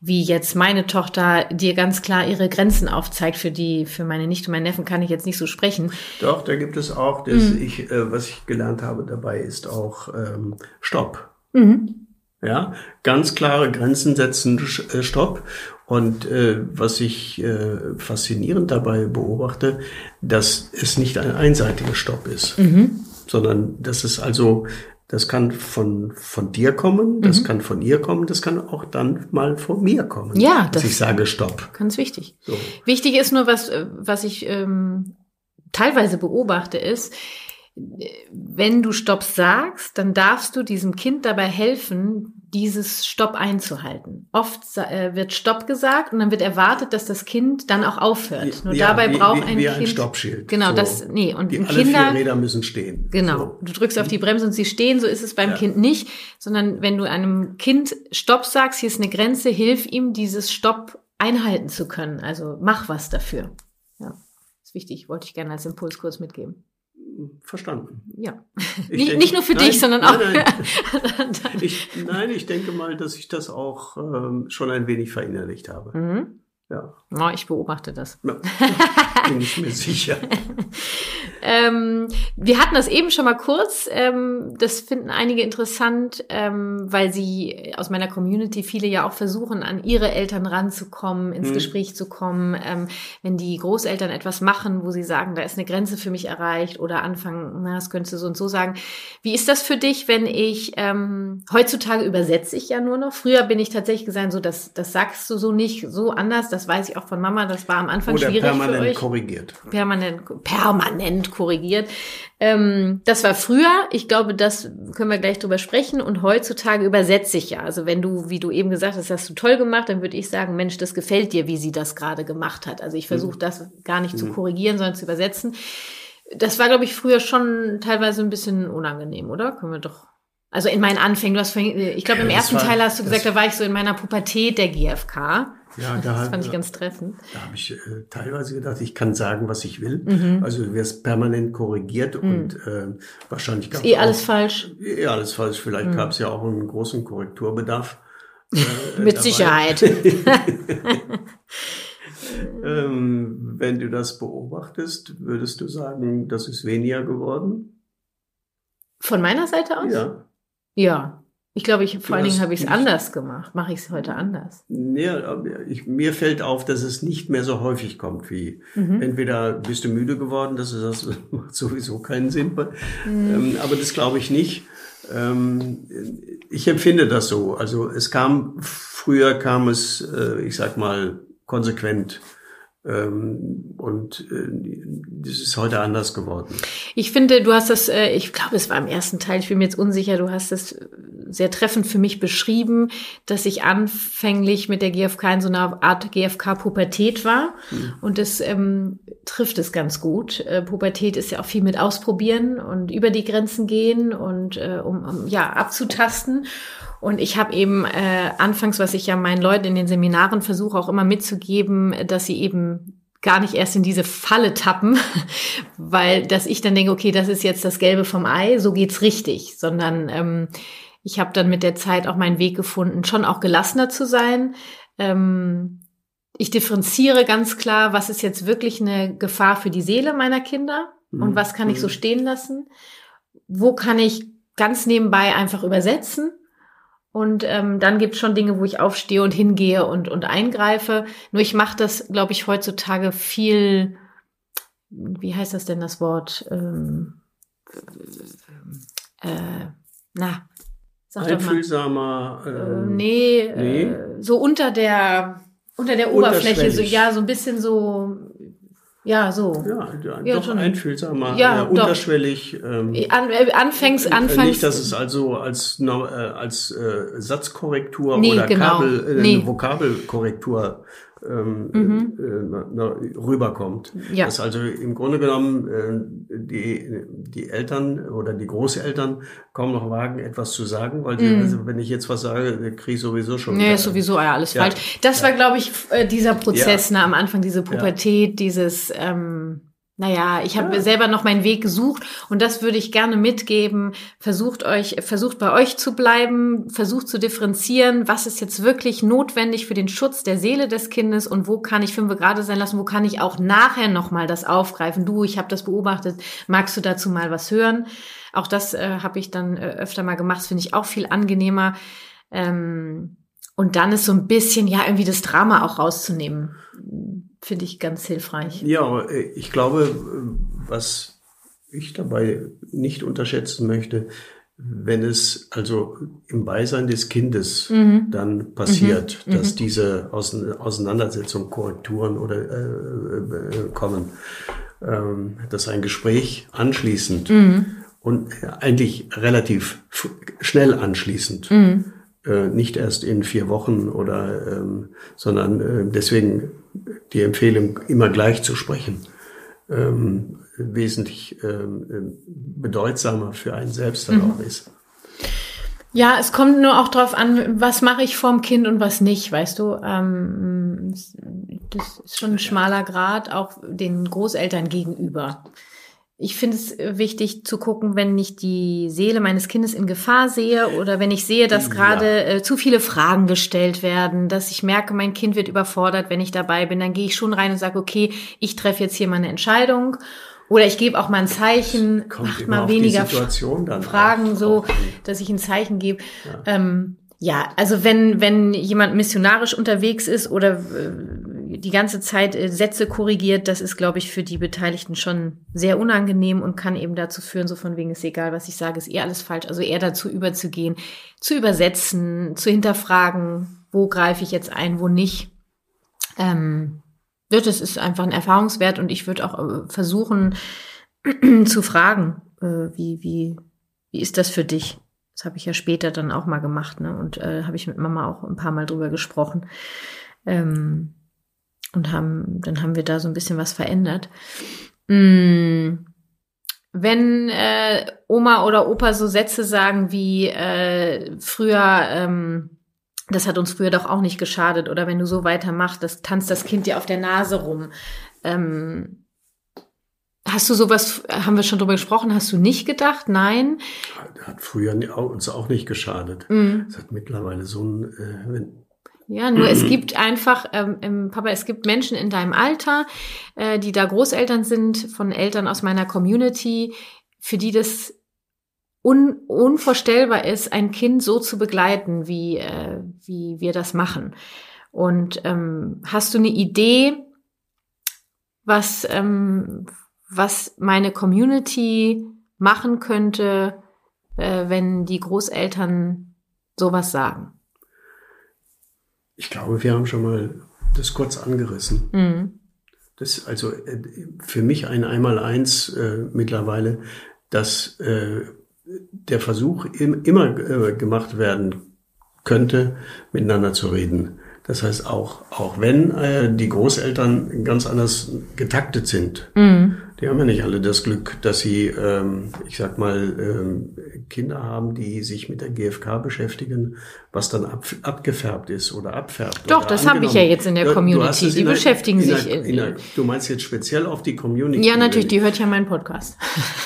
wie jetzt meine Tochter dir ganz klar ihre Grenzen aufzeigt, für die, für meine Nichte und meinen Neffen kann ich jetzt nicht so sprechen. Doch, da gibt es auch, das mhm. ich, äh, was ich gelernt habe dabei, ist auch ähm, Stopp. Mhm. Ja, ganz klare Grenzen setzen, äh, Stopp. Und äh, was ich äh, faszinierend dabei beobachte, dass es nicht ein einseitiger Stopp ist, mhm. sondern dass es also, das kann von, von dir kommen, das mhm. kann von ihr kommen, das kann auch dann mal von mir kommen. Ja, das ich sage Stopp. Ganz wichtig. So. Wichtig ist nur, was, äh, was ich ähm, teilweise beobachte, ist, wenn du Stopp sagst, dann darfst du diesem Kind dabei helfen, dieses Stopp einzuhalten. Oft äh, wird Stopp gesagt und dann wird erwartet, dass das Kind dann auch aufhört. Nur ja, dabei wie, braucht ein wie Kind ein Stoppschild. Genau, so. das nee und die, alle Kinder vier Räder müssen stehen. Genau, so. du drückst auf die Bremse und sie stehen. So ist es beim ja. Kind nicht, sondern wenn du einem Kind Stopp sagst, hier ist eine Grenze, hilf ihm, dieses Stopp einhalten zu können. Also mach was dafür. Ja, ist wichtig. Wollte ich gerne als Impuls kurz mitgeben verstanden. Ja. Nicht, denke, nicht, nur für nein, dich, sondern auch. Nein, nein. ich, nein, ich denke mal, dass ich das auch ähm, schon ein wenig verinnerlicht habe. Mhm. Ja. Oh, ich beobachte das. Ja, bin ich mir sicher. ähm, wir hatten das eben schon mal kurz. Ähm, das finden einige interessant, ähm, weil sie aus meiner Community viele ja auch versuchen, an ihre Eltern ranzukommen, ins hm. Gespräch zu kommen. Ähm, wenn die Großeltern etwas machen, wo sie sagen, da ist eine Grenze für mich erreicht oder anfangen, na, das könntest du so und so sagen. Wie ist das für dich, wenn ich ähm, heutzutage übersetze ich ja nur noch? Früher bin ich tatsächlich gesagt, so das, das sagst du so nicht, so anders. Das weiß ich auch von Mama, das war am Anfang Oder schwierig für euch. Korrigiert. Permanent, permanent korrigiert. Ähm, das war früher, ich glaube, das können wir gleich drüber sprechen und heutzutage übersetze ich ja. Also wenn du, wie du eben gesagt hast, hast du toll gemacht, dann würde ich sagen, Mensch, das gefällt dir, wie sie das gerade gemacht hat. Also ich versuche mhm. das gar nicht mhm. zu korrigieren, sondern zu übersetzen. Das war, glaube ich, früher schon teilweise ein bisschen unangenehm, oder? Können wir doch also in meinen Anfängen, du hast vorhin, ich glaube, im ersten war, Teil hast du gesagt, da war ich so in meiner Pubertät der GfK. Ja, da das fand ich ganz treffend. Da habe ich äh, teilweise gedacht, ich kann sagen, was ich will. Mhm. Also du wirst permanent korrigiert mhm. und äh, wahrscheinlich gab es. Eh alles falsch. Eh alles falsch. Vielleicht mhm. gab es ja auch einen großen Korrekturbedarf. Äh, Mit. Sicherheit. ähm, wenn du das beobachtest, würdest du sagen, das ist weniger geworden? Von meiner Seite aus? Ja. Ja. Ich glaube, ich, vor allen Dingen habe ich es anders gemacht. Mache ich es heute anders? Ja, ich, mir fällt auf, dass es nicht mehr so häufig kommt wie mhm. entweder bist du müde geworden, das, ist, das macht sowieso keinen Sinn. Mhm. Ähm, aber das glaube ich nicht. Ähm, ich empfinde das so. Also es kam, früher kam es, äh, ich sag mal, konsequent und äh, das ist heute anders geworden. Ich finde, du hast das, äh, ich glaube, es war im ersten Teil, ich bin mir jetzt unsicher, du hast das sehr treffend für mich beschrieben, dass ich anfänglich mit der GfK in so einer Art GfK-Pubertät war. Mhm. Und das ähm, trifft es ganz gut. Äh, Pubertät ist ja auch viel mit Ausprobieren und über die Grenzen gehen und äh, um, um ja abzutasten. Und ich habe eben äh, anfangs, was ich ja meinen Leuten in den Seminaren versuche auch immer mitzugeben, dass sie eben gar nicht erst in diese Falle tappen, weil dass ich dann denke, okay, das ist jetzt das Gelbe vom Ei, so geht's richtig, sondern ähm, ich habe dann mit der Zeit auch meinen Weg gefunden, schon auch gelassener zu sein. Ähm, ich differenziere ganz klar, was ist jetzt wirklich eine Gefahr für die Seele meiner Kinder und mhm. was kann ich so mhm. stehen lassen. Wo kann ich ganz nebenbei einfach übersetzen und ähm, dann gibt's schon Dinge, wo ich aufstehe und hingehe und, und eingreife. Nur ich mache das, glaube ich, heutzutage viel, wie heißt das denn das Wort? Ähm, äh, na, sag Einfühlsamer. Doch mal. Äh, nee, nee. Äh, so unter der unter der Oberfläche, so ja, so ein bisschen so ja, so. Ja, ja, ja doch schon. einfühlsamer, ja, äh, unterschwellig. Ähm, An, äh, anfängs, äh, anfangs. Nicht, dass es also als, äh, als äh, Satzkorrektur nee, oder genau. Kabel, äh, nee. Vokabelkorrektur ähm, mhm. äh, na, rüberkommt. Ja. Dass also im Grunde genommen äh, die, die Eltern oder die Großeltern kaum noch wagen, etwas zu sagen, weil die, mhm. also, wenn ich jetzt was sage, kriege ich sowieso schon. Nee, ist sowieso ja, alles ja. falsch. Das ja. war, glaube ich, äh, dieser Prozess ne, am Anfang, diese Pubertät, dieses ähm, naja, ich habe ja. selber noch meinen Weg gesucht und das würde ich gerne mitgeben. Versucht euch, versucht bei euch zu bleiben, versucht zu differenzieren, was ist jetzt wirklich notwendig für den Schutz der Seele des Kindes und wo kann ich fünf gerade sein lassen, wo kann ich auch nachher nochmal das aufgreifen. Du, ich habe das beobachtet, magst du dazu mal was hören? Auch das äh, habe ich dann äh, öfter mal gemacht, finde ich auch viel angenehmer. Ähm, und dann ist so ein bisschen, ja, irgendwie das Drama auch rauszunehmen finde ich ganz hilfreich. Ja, äh, ich glaube, was ich dabei nicht unterschätzen möchte, wenn es also im Beisein des Kindes mhm. dann passiert, mhm. dass mhm. diese Auseinandersetzungen, Korrekturen oder äh, äh, kommen, ähm, dass ein Gespräch anschließend mhm. und eigentlich relativ schnell anschließend mhm. Äh, nicht erst in vier Wochen oder, ähm, sondern äh, deswegen die Empfehlung, immer gleich zu sprechen, ähm, wesentlich ähm, bedeutsamer für einen selbst dann mhm. auch ist. Ja, es kommt nur auch drauf an, was mache ich vorm Kind und was nicht, weißt du. Ähm, das ist schon ein schmaler Grad, auch den Großeltern gegenüber. Ich finde es wichtig zu gucken, wenn ich die Seele meines Kindes in Gefahr sehe oder wenn ich sehe, dass gerade ja. äh, zu viele Fragen gestellt werden, dass ich merke, mein Kind wird überfordert, wenn ich dabei bin, dann gehe ich schon rein und sage, okay, ich treffe jetzt hier meine Entscheidung. Oder ich gebe auch mal ein Zeichen, macht mal weniger Fragen, so, dass ich ein Zeichen gebe. Ja. Ähm, ja, also wenn, wenn jemand missionarisch unterwegs ist oder äh, die ganze Zeit äh, Sätze korrigiert, das ist, glaube ich, für die Beteiligten schon sehr unangenehm und kann eben dazu führen, so von wegen ist egal, was ich sage, ist eh alles falsch. Also eher dazu überzugehen, zu übersetzen, zu hinterfragen, wo greife ich jetzt ein, wo nicht. Ähm, das ist einfach ein Erfahrungswert und ich würde auch äh, versuchen zu fragen, äh, wie, wie, wie ist das für dich? Das habe ich ja später dann auch mal gemacht, ne? Und äh, habe ich mit Mama auch ein paar Mal drüber gesprochen. Ähm, und haben, dann haben wir da so ein bisschen was verändert. Mm, wenn äh, Oma oder Opa so Sätze sagen wie äh, früher, ähm, das hat uns früher doch auch nicht geschadet. Oder wenn du so weitermachst, das tanzt das Kind dir auf der Nase rum. Ähm, hast du sowas, haben wir schon drüber gesprochen, hast du nicht gedacht? Nein. Hat früher uns auch nicht geschadet. Mhm. Es hat mittlerweile so ein, äh, wenn, ja, nur es gibt einfach, ähm, Papa, es gibt Menschen in deinem Alter, äh, die da Großeltern sind, von Eltern aus meiner Community, für die das un unvorstellbar ist, ein Kind so zu begleiten, wie, äh, wie wir das machen. Und ähm, hast du eine Idee, was, ähm, was meine Community machen könnte, äh, wenn die Großeltern sowas sagen? Ich glaube, wir haben schon mal das kurz angerissen. Mhm. Das ist also äh, für mich ein Einmaleins äh, mittlerweile, dass äh, der Versuch im, immer äh, gemacht werden könnte, miteinander zu reden. Das heißt, auch, auch wenn äh, die Großeltern ganz anders getaktet sind, mhm. die haben ja nicht alle das Glück, dass sie, ähm, ich sag mal, ähm, Kinder haben, die sich mit der GfK beschäftigen, was dann ab, abgefärbt ist oder abfärbt. Doch, oder das habe ich ja jetzt in der Community. Die beschäftigen in sich. in der, du meinst jetzt speziell auf die Community? Ja, natürlich, die hört ja meinen Podcast.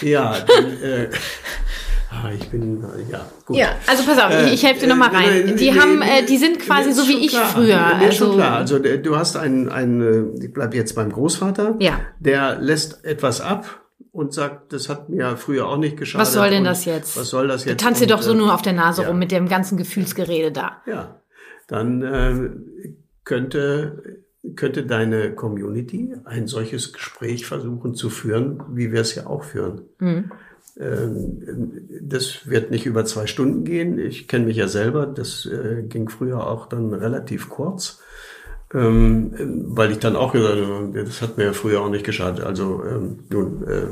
Ja, dann, äh, Ah, ich bin, ja, gut. Ja, also pass auf, äh, ich helfe dir nochmal rein. Äh, die nee, haben, äh, die sind quasi so wie ich klar. früher. Mir also, schon klar. Also du hast einen, einen, ich bleib jetzt beim Großvater. Ja. Der lässt etwas ab und sagt, das hat mir früher auch nicht geschadet. Was soll denn das jetzt? Was soll das jetzt? Du tanzt dir doch so nur auf der Nase ja. rum mit dem ganzen Gefühlsgerede da. Ja, dann äh, könnte könnte deine Community ein solches Gespräch versuchen zu führen, wie wir es ja auch führen. Mhm. Ähm, das wird nicht über zwei Stunden gehen. Ich kenne mich ja selber. Das äh, ging früher auch dann relativ kurz, ähm, weil ich dann auch gesagt habe, das hat mir früher auch nicht geschadet. Also ähm, nun, äh,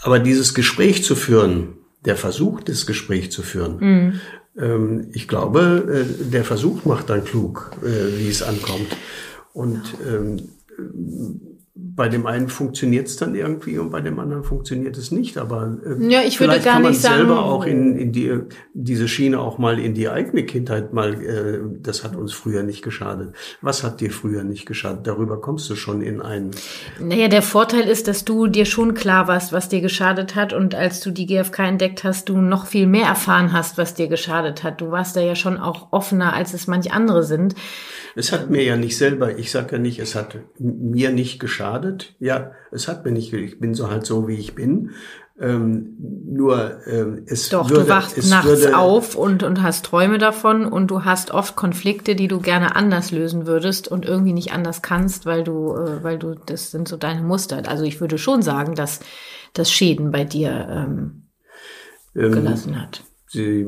aber dieses Gespräch zu führen, der Versuch, das Gespräch zu führen, mhm. ich glaube, äh, der Versuch macht dann klug, wie es ankommt. Und bei dem einen funktioniert es dann irgendwie und bei dem anderen funktioniert es nicht. Aber äh, ja, ich gar kann man nicht sagen, selber auch in, in die, diese Schiene auch mal in die eigene Kindheit mal, äh, das hat uns früher nicht geschadet. Was hat dir früher nicht geschadet? Darüber kommst du schon in einen. Naja, der Vorteil ist, dass du dir schon klar warst, was dir geschadet hat und als du die GfK entdeckt hast, du noch viel mehr erfahren hast, was dir geschadet hat. Du warst da ja schon auch offener, als es manch andere sind. Es hat mir ja nicht selber, ich sage ja nicht, es hat mir nicht geschadet. Ja, es hat mir nicht, ich bin so halt so, wie ich bin. Ähm, nur ähm, es Doch, würde, du wachst nachts würde, auf und, und hast Träume davon und du hast oft Konflikte, die du gerne anders lösen würdest und irgendwie nicht anders kannst, weil du, äh, weil du, das sind so deine Muster. Also ich würde schon sagen, dass das Schäden bei dir ähm, ähm gelassen hat. Sie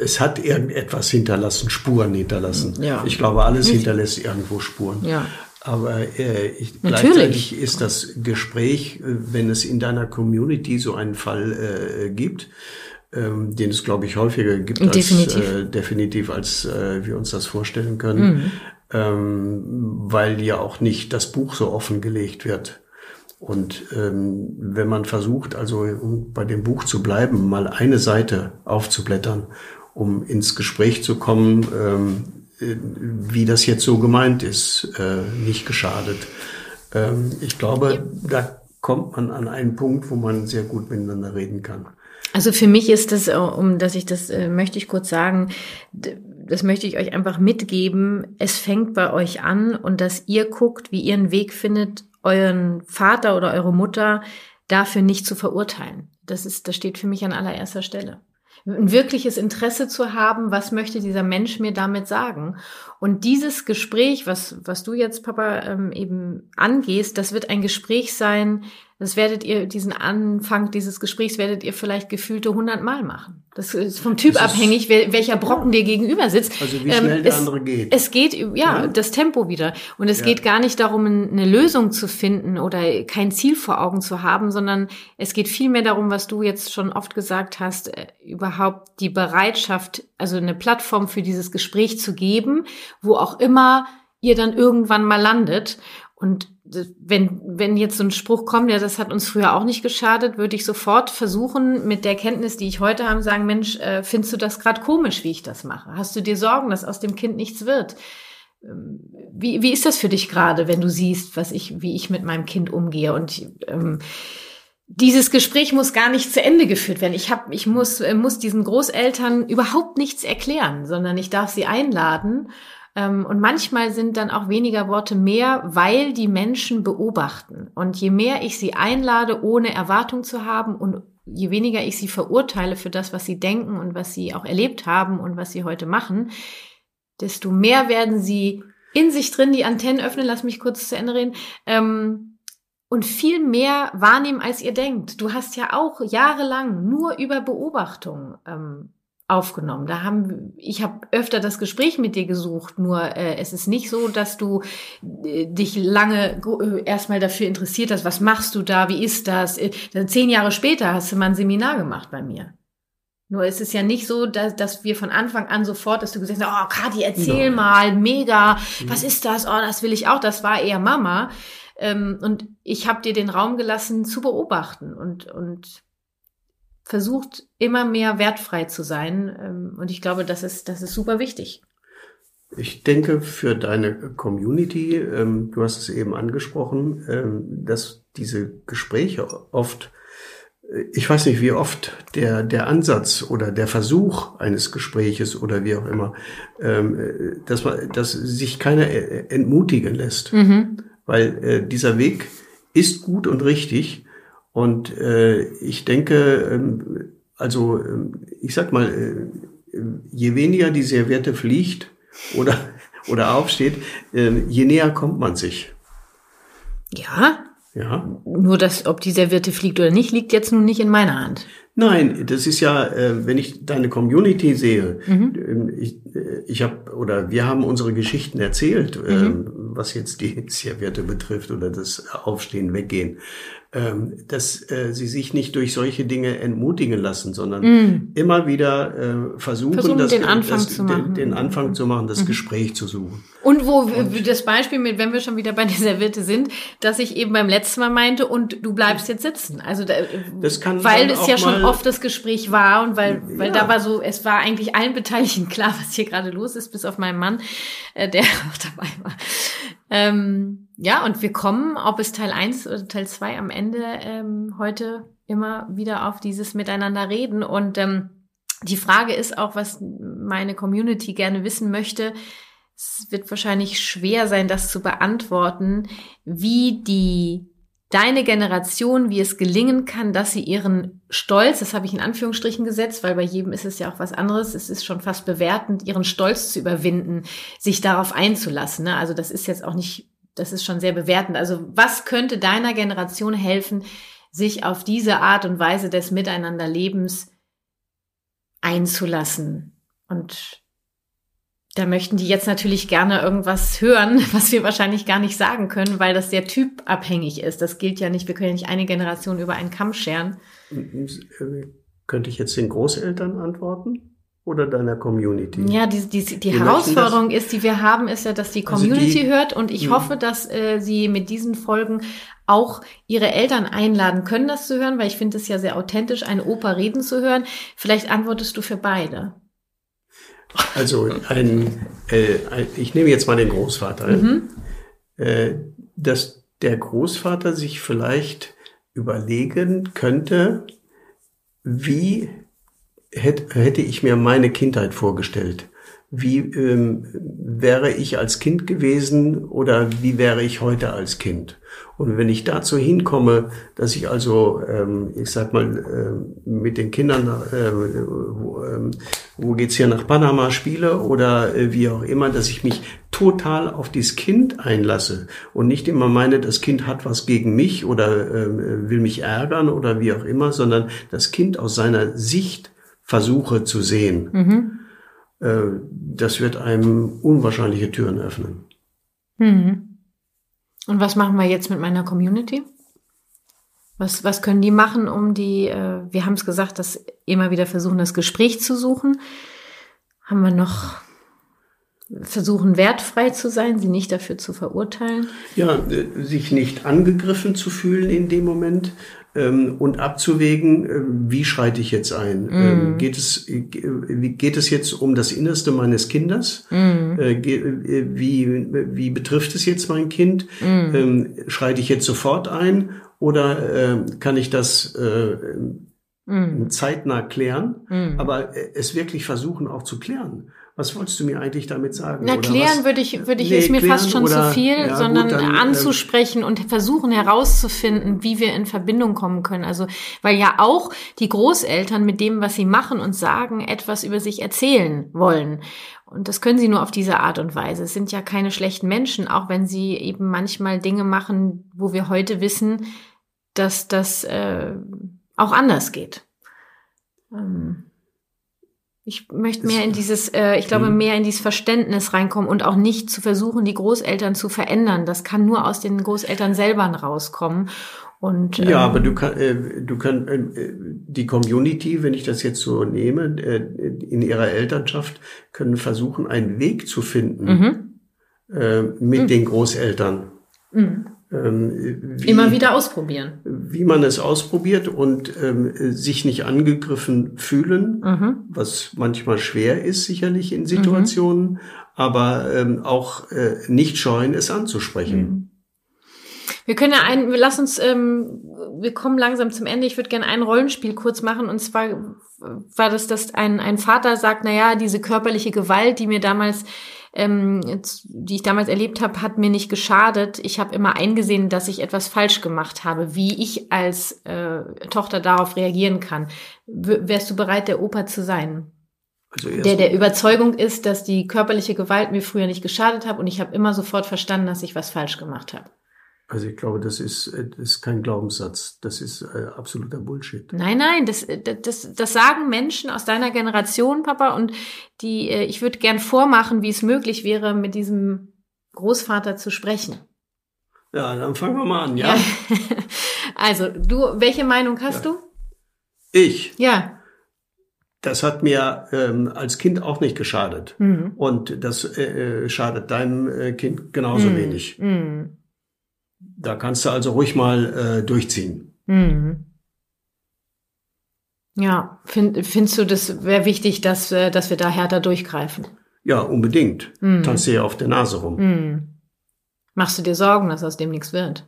es hat irgendetwas hinterlassen, Spuren hinterlassen. Ja. Ich glaube, alles hinterlässt irgendwo Spuren. Ja. Aber äh, ich, gleichzeitig ist das Gespräch, äh, wenn es in deiner Community so einen Fall äh, gibt, ähm, den es, glaube ich, häufiger gibt definitiv. als, äh, definitiv, als äh, wir uns das vorstellen können, mhm. ähm, weil ja auch nicht das Buch so offengelegt wird. Und ähm, wenn man versucht, also um bei dem Buch zu bleiben, mal eine Seite aufzublättern, um ins Gespräch zu kommen, ähm, äh, wie das jetzt so gemeint ist, äh, nicht geschadet. Ähm, ich glaube, da kommt man an einen Punkt, wo man sehr gut miteinander reden kann. Also für mich ist das, äh, um dass ich das äh, möchte ich kurz sagen, das möchte ich euch einfach mitgeben. Es fängt bei euch an und dass ihr guckt, wie ihr einen Weg findet, euren Vater oder eure Mutter dafür nicht zu verurteilen. Das ist, das steht für mich an allererster Stelle. Ein wirkliches Interesse zu haben, was möchte dieser Mensch mir damit sagen? Und dieses Gespräch, was, was du jetzt, Papa, ähm, eben angehst, das wird ein Gespräch sein, das werdet ihr, diesen Anfang dieses Gesprächs werdet ihr vielleicht gefühlte hundertmal machen. Das ist vom Typ ist, abhängig, welcher Brocken ja. dir gegenüber sitzt. Also wie schnell ähm, der andere geht. Es geht, ja, ja, das Tempo wieder. Und es ja. geht gar nicht darum, eine Lösung zu finden oder kein Ziel vor Augen zu haben, sondern es geht vielmehr darum, was du jetzt schon oft gesagt hast, äh, überhaupt die Bereitschaft, also eine Plattform für dieses Gespräch zu geben, wo auch immer ihr dann irgendwann mal landet Und wenn, wenn jetzt so ein Spruch kommt, ja, das hat uns früher auch nicht geschadet, würde ich sofort versuchen, mit der Kenntnis, die ich heute habe, sagen, Mensch, äh, findest du das gerade komisch, wie ich das mache? Hast du dir Sorgen, dass aus dem Kind nichts wird? Ähm, wie, wie ist das für dich gerade, wenn du siehst, was ich, wie ich mit meinem Kind umgehe? Und ähm, dieses Gespräch muss gar nicht zu Ende geführt werden. Ich habe, ich muss, äh, muss diesen Großeltern überhaupt nichts erklären, sondern ich darf sie einladen. Ähm, und manchmal sind dann auch weniger Worte mehr, weil die Menschen beobachten. Und je mehr ich sie einlade, ohne Erwartung zu haben und je weniger ich sie verurteile für das, was sie denken und was sie auch erlebt haben und was sie heute machen, desto mehr werden sie in sich drin die Antennen öffnen, lass mich kurz zu Ende reden, ähm, und viel mehr wahrnehmen, als ihr denkt. Du hast ja auch jahrelang nur über Beobachtung ähm, aufgenommen. Da haben ich habe öfter das Gespräch mit dir gesucht, nur äh, es ist nicht so, dass du äh, dich lange äh, erstmal dafür interessiert hast, was machst du da, wie ist das? Äh, zehn Jahre später hast du mal ein Seminar gemacht bei mir. Nur ist es ja nicht so, dass, dass wir von Anfang an sofort, dass du gesagt hast, oh Kathi, erzähl Nein. mal, mega, mhm. was ist das? Oh, das will ich auch. Das war eher Mama. Ähm, und ich habe dir den Raum gelassen zu beobachten und, und versucht immer mehr wertfrei zu sein. Ähm, und ich glaube, das ist, das ist super wichtig. Ich denke für deine Community, ähm, du hast es eben angesprochen, ähm, dass diese Gespräche oft ich weiß nicht, wie oft der, der Ansatz oder der Versuch eines Gespräches oder wie auch immer, ähm, dass man, dass sich keiner äh, entmutigen lässt. Mhm. Weil äh, dieser Weg ist gut und richtig. Und äh, ich denke, ähm, also ähm, ich sag mal, äh, je weniger die Serviette fliegt oder, oder aufsteht, äh, je näher kommt man sich. Ja, ja. Nur das, ob die Serviette fliegt oder nicht, liegt jetzt nun nicht in meiner Hand. Nein, das ist ja, äh, wenn ich deine Community sehe, mhm. Ähm, ich, äh, ich habe oder wir haben unsere Geschichten erzählt, mhm. Was jetzt die Serviette betrifft oder das Aufstehen, Weggehen ähm, dass äh, sie sich nicht durch solche Dinge entmutigen lassen, sondern mm. immer wieder äh, versuchen, versuchen das, den Anfang das, zu machen, den, den Anfang zu machen, das mhm. Gespräch zu suchen. Und wo und, das Beispiel mit, wenn wir schon wieder bei dieser Serviette sind, dass ich eben beim letzten Mal meinte, und du bleibst jetzt sitzen. Also da, das kann weil es ja schon oft das Gespräch war und weil weil ja. da war so, es war eigentlich allen Beteiligten klar, was hier gerade los ist, bis auf meinen Mann, äh, der auch dabei war. Ähm, ja, und wir kommen, ob es Teil 1 oder Teil 2 am Ende ähm, heute immer wieder auf dieses Miteinander reden. Und ähm, die Frage ist auch, was meine Community gerne wissen möchte. Es wird wahrscheinlich schwer sein, das zu beantworten, wie die deine Generation, wie es gelingen kann, dass sie ihren Stolz, das habe ich in Anführungsstrichen gesetzt, weil bei jedem ist es ja auch was anderes, es ist schon fast bewertend, ihren Stolz zu überwinden, sich darauf einzulassen. Ne? Also das ist jetzt auch nicht, das ist schon sehr bewertend. Also was könnte deiner Generation helfen, sich auf diese Art und Weise des Miteinanderlebens einzulassen? Und da möchten die jetzt natürlich gerne irgendwas hören, was wir wahrscheinlich gar nicht sagen können, weil das sehr typabhängig ist. Das gilt ja nicht, wir können ja nicht eine Generation über einen Kamm scheren. Könnte ich jetzt den Großeltern antworten? Oder deiner Community? Ja, die, die, die, Herausforderung ist, die wir haben, ist ja, dass die Community also die, hört und ich mh. hoffe, dass äh, sie mit diesen Folgen auch ihre Eltern einladen können, das zu hören, weil ich finde es ja sehr authentisch, eine Oper reden zu hören. Vielleicht antwortest du für beide. Also ein, äh, ich nehme jetzt mal den Großvater, mhm. äh, dass der Großvater sich vielleicht überlegen könnte, wie hätte, hätte ich mir meine Kindheit vorgestellt? Wie ähm, wäre ich als Kind gewesen oder wie wäre ich heute als Kind? Und wenn ich dazu hinkomme, dass ich also, ähm, ich sag mal, äh, mit den Kindern, äh, wo, geht's hier nach Panama spiele oder äh, wie auch immer, dass ich mich total auf dieses Kind einlasse und nicht immer meine, das Kind hat was gegen mich oder äh, will mich ärgern oder wie auch immer, sondern das Kind aus seiner Sicht versuche zu sehen. Mhm. Äh, das wird einem unwahrscheinliche Türen öffnen. Mhm. Und was machen wir jetzt mit meiner Community? Was, was können die machen, um die, äh, wir haben es gesagt, dass immer wieder versuchen, das Gespräch zu suchen. Haben wir noch versuchen wertfrei zu sein, sie nicht dafür zu verurteilen. Ja, äh, sich nicht angegriffen zu fühlen in dem Moment ähm, und abzuwägen, äh, wie schreite ich jetzt ein? Mm. geht, es, äh, geht es jetzt um das Innerste meines Kindes? Mm. wie, wie betrifft es jetzt mein Kind? Mm. Ähm, schreite ich jetzt sofort ein oder kann ich das mm. zeitnah klären? Mm. Aber es wirklich versuchen auch zu klären. Was wolltest du mir eigentlich damit sagen? Na, klären würde ich, würde ich nee, ist mir fast schon oder, zu viel, ja, sondern gut, dann, ähm, anzusprechen äh, und versuchen herauszufinden, wie wir in Verbindung kommen können. Also, weil ja auch die Großeltern mit dem, was sie machen und sagen, etwas über sich erzählen wollen. Und das können sie nur auf diese Art und Weise. Es sind ja keine schlechten Menschen, auch wenn sie eben manchmal Dinge machen, wo wir heute wissen, dass das äh, auch anders geht. Ähm. Ich möchte mehr in dieses, äh, ich glaube, mhm. mehr in dieses Verständnis reinkommen und auch nicht zu versuchen, die Großeltern zu verändern. Das kann nur aus den Großeltern selber rauskommen. Und, ähm, ja, aber du kann, äh, du kann äh, die Community, wenn ich das jetzt so nehme, äh, in ihrer Elternschaft können versuchen, einen Weg zu finden mhm. äh, mit mhm. den Großeltern. Mhm. Ähm, wie, Immer wieder ausprobieren. Wie man es ausprobiert und ähm, sich nicht angegriffen fühlen, mhm. was manchmal schwer ist, sicherlich in Situationen, mhm. aber ähm, auch äh, nicht scheuen, es anzusprechen. Mhm. Wir können ja ein, wir lassen uns, ähm, wir kommen langsam zum Ende. Ich würde gerne ein Rollenspiel kurz machen. Und zwar war das, dass ein, ein Vater sagt, na ja, diese körperliche Gewalt, die mir damals ähm, die ich damals erlebt habe, hat mir nicht geschadet. Ich habe immer eingesehen, dass ich etwas falsch gemacht habe, wie ich als äh, Tochter darauf reagieren kann. W wärst du bereit, der Opa zu sein? Also der der Überzeugung ist, dass die körperliche Gewalt mir früher nicht geschadet hat und ich habe immer sofort verstanden, dass ich was falsch gemacht habe. Also ich glaube, das ist, äh, das ist kein Glaubenssatz. Das ist äh, absoluter Bullshit. Nein, nein, das, äh, das, das sagen Menschen aus deiner Generation, Papa. Und die, äh, ich würde gern vormachen, wie es möglich wäre, mit diesem Großvater zu sprechen. Ja, dann fangen wir mal an, ja? ja. also, du, welche Meinung hast ja. du? Ich? Ja. Das hat mir ähm, als Kind auch nicht geschadet. Mhm. Und das äh, schadet deinem äh, Kind genauso mhm. wenig. Mhm. Da kannst du also ruhig mal äh, durchziehen. Mhm. Ja, find, findest du, das wäre wichtig, dass, äh, dass wir da härter durchgreifen? Ja, unbedingt. Mhm. Tanzt dir auf der Nase rum. Mhm. Machst du dir Sorgen, dass aus dem nichts wird?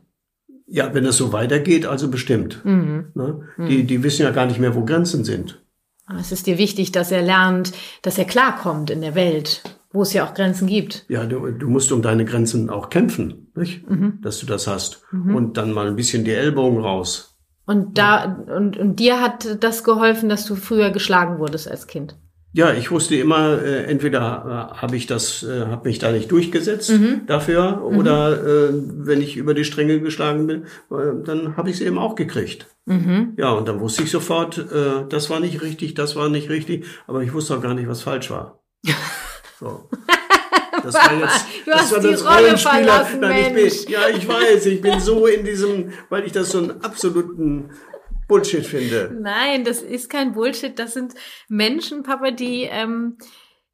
Ja, wenn es so weitergeht, also bestimmt. Mhm. Ne? Mhm. Die, die wissen ja gar nicht mehr, wo Grenzen sind. Es ist dir wichtig, dass er lernt, dass er klarkommt in der Welt wo es ja auch Grenzen gibt. Ja, du, du musst um deine Grenzen auch kämpfen, nicht? Mhm. dass du das hast. Mhm. Und dann mal ein bisschen die Ellbogen raus. Und da und, und dir hat das geholfen, dass du früher geschlagen wurdest als Kind. Ja, ich wusste immer, äh, entweder äh, habe ich das, äh, habe mich da nicht durchgesetzt mhm. dafür, mhm. oder äh, wenn ich über die Stränge geschlagen bin, äh, dann habe ich es eben auch gekriegt. Mhm. Ja, und dann wusste ich sofort, äh, das war nicht richtig, das war nicht richtig, aber ich wusste auch gar nicht, was falsch war. So. Das war jetzt, du das hast war das die Rolle verlassen, Nein, Mensch. Ich bin, ja, ich weiß, ich bin so in diesem, weil ich das so einen absoluten Bullshit finde. Nein, das ist kein Bullshit. Das sind Menschen, Papa, die, ähm,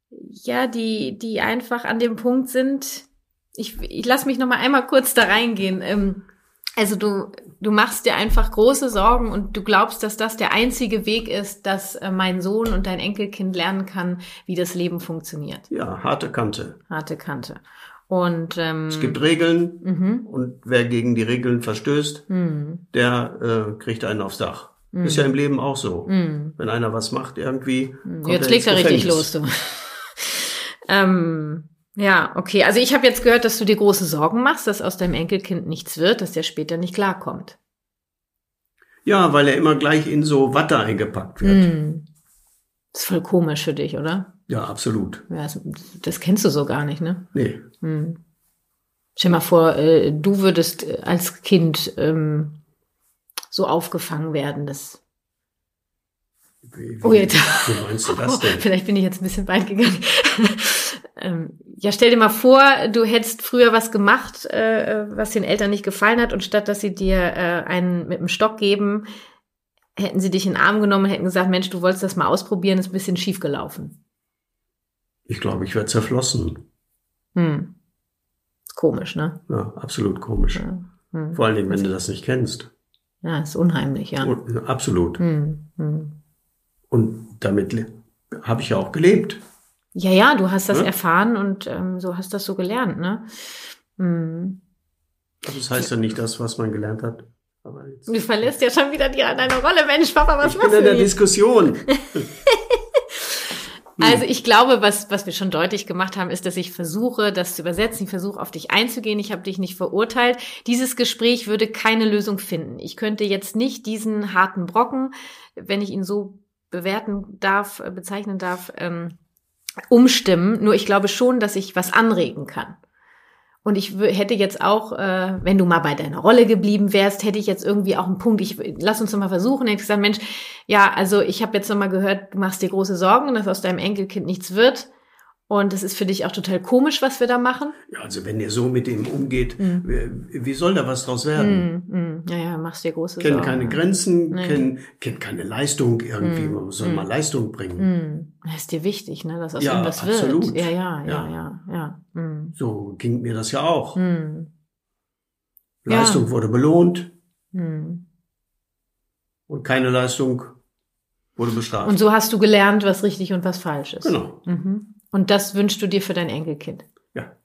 ja, die, die einfach an dem Punkt sind. Ich, ich lass mich noch mal einmal kurz da reingehen. Ähm, also du, du machst dir einfach große Sorgen und du glaubst, dass das der einzige Weg ist, dass äh, mein Sohn und dein Enkelkind lernen kann, wie das Leben funktioniert. Ja, harte Kante. Harte Kante. Und ähm, es gibt Regeln mhm. und wer gegen die Regeln verstößt, mhm. der äh, kriegt einen aufs Dach. Mhm. Ist ja im Leben auch so. Mhm. Wenn einer was macht, irgendwie. Mhm. Jetzt legt er richtig los, du. ähm, ja, okay. Also ich habe jetzt gehört, dass du dir große Sorgen machst, dass aus deinem Enkelkind nichts wird, dass der später nicht klarkommt. Ja, weil er immer gleich in so Watte eingepackt wird. Mm. Das ist voll komisch für dich, oder? Ja, absolut. Ja, das, das kennst du so gar nicht, ne? Nee. Mm. Stell mal vor, äh, du würdest äh, als Kind ähm, so aufgefangen werden, dass wie, wie, oh, jetzt. wie meinst du das denn? Vielleicht bin ich jetzt ein bisschen weit gegangen. Ähm, ja, stell dir mal vor, du hättest früher was gemacht, äh, was den Eltern nicht gefallen hat und statt dass sie dir äh, einen mit dem Stock geben, hätten sie dich in den Arm genommen und hätten gesagt, Mensch, du wolltest das mal ausprobieren, ist ein bisschen schief gelaufen. Ich glaube, ich wäre zerflossen. Hm. Komisch, ne? Ja, absolut komisch. Ja. Hm. Vor allen Dingen, wenn du das nicht kennst. Ja, ist unheimlich, ja. Und, absolut. Hm. Hm. Und damit habe ich ja auch gelebt. Ja, ja, du hast das ja? erfahren und ähm, so hast das so gelernt, ne? Hm. Das heißt ja nicht das, was man gelernt hat. Aber jetzt. Du verlässt ja schon wieder die, deine Rolle, Mensch, Papa, was ich machst du? Bin in der Diskussion. Also ich glaube, was, was wir schon deutlich gemacht haben, ist, dass ich versuche, das zu übersetzen. Ich versuche, auf dich einzugehen. Ich habe dich nicht verurteilt. Dieses Gespräch würde keine Lösung finden. Ich könnte jetzt nicht diesen harten Brocken, wenn ich ihn so bewerten darf, äh, bezeichnen darf, ähm, umstimmen. Nur ich glaube schon, dass ich was anregen kann. Und ich hätte jetzt auch, äh, wenn du mal bei deiner Rolle geblieben wärst, hätte ich jetzt irgendwie auch einen Punkt. Ich lass uns noch mal versuchen. Ich gesagt, Mensch, ja, also ich habe jetzt noch mal gehört, du machst dir große Sorgen, dass aus deinem Enkelkind nichts wird. Und es ist für dich auch total komisch, was wir da machen. Ja, also wenn ihr so mit ihm umgeht, mm. wie, wie, soll da was draus werden? Mm, mm. Ja, ja, machst dir große kennt Sorgen. Kennt keine Grenzen, nee. kennt, kennt keine Leistung irgendwie. Man soll mal Leistung bringen. Das ist dir wichtig, ne, dass aus ja, ihm was absolut. wird. Ja, ja, ja, ja, ja. ja. So ging mir das ja auch. Leistung ja. wurde belohnt. Und keine Leistung wurde bestraft. Und so hast du gelernt, was richtig und was falsch ist. Genau. Mhm. Und das wünschst du dir für dein Enkelkind. Ja.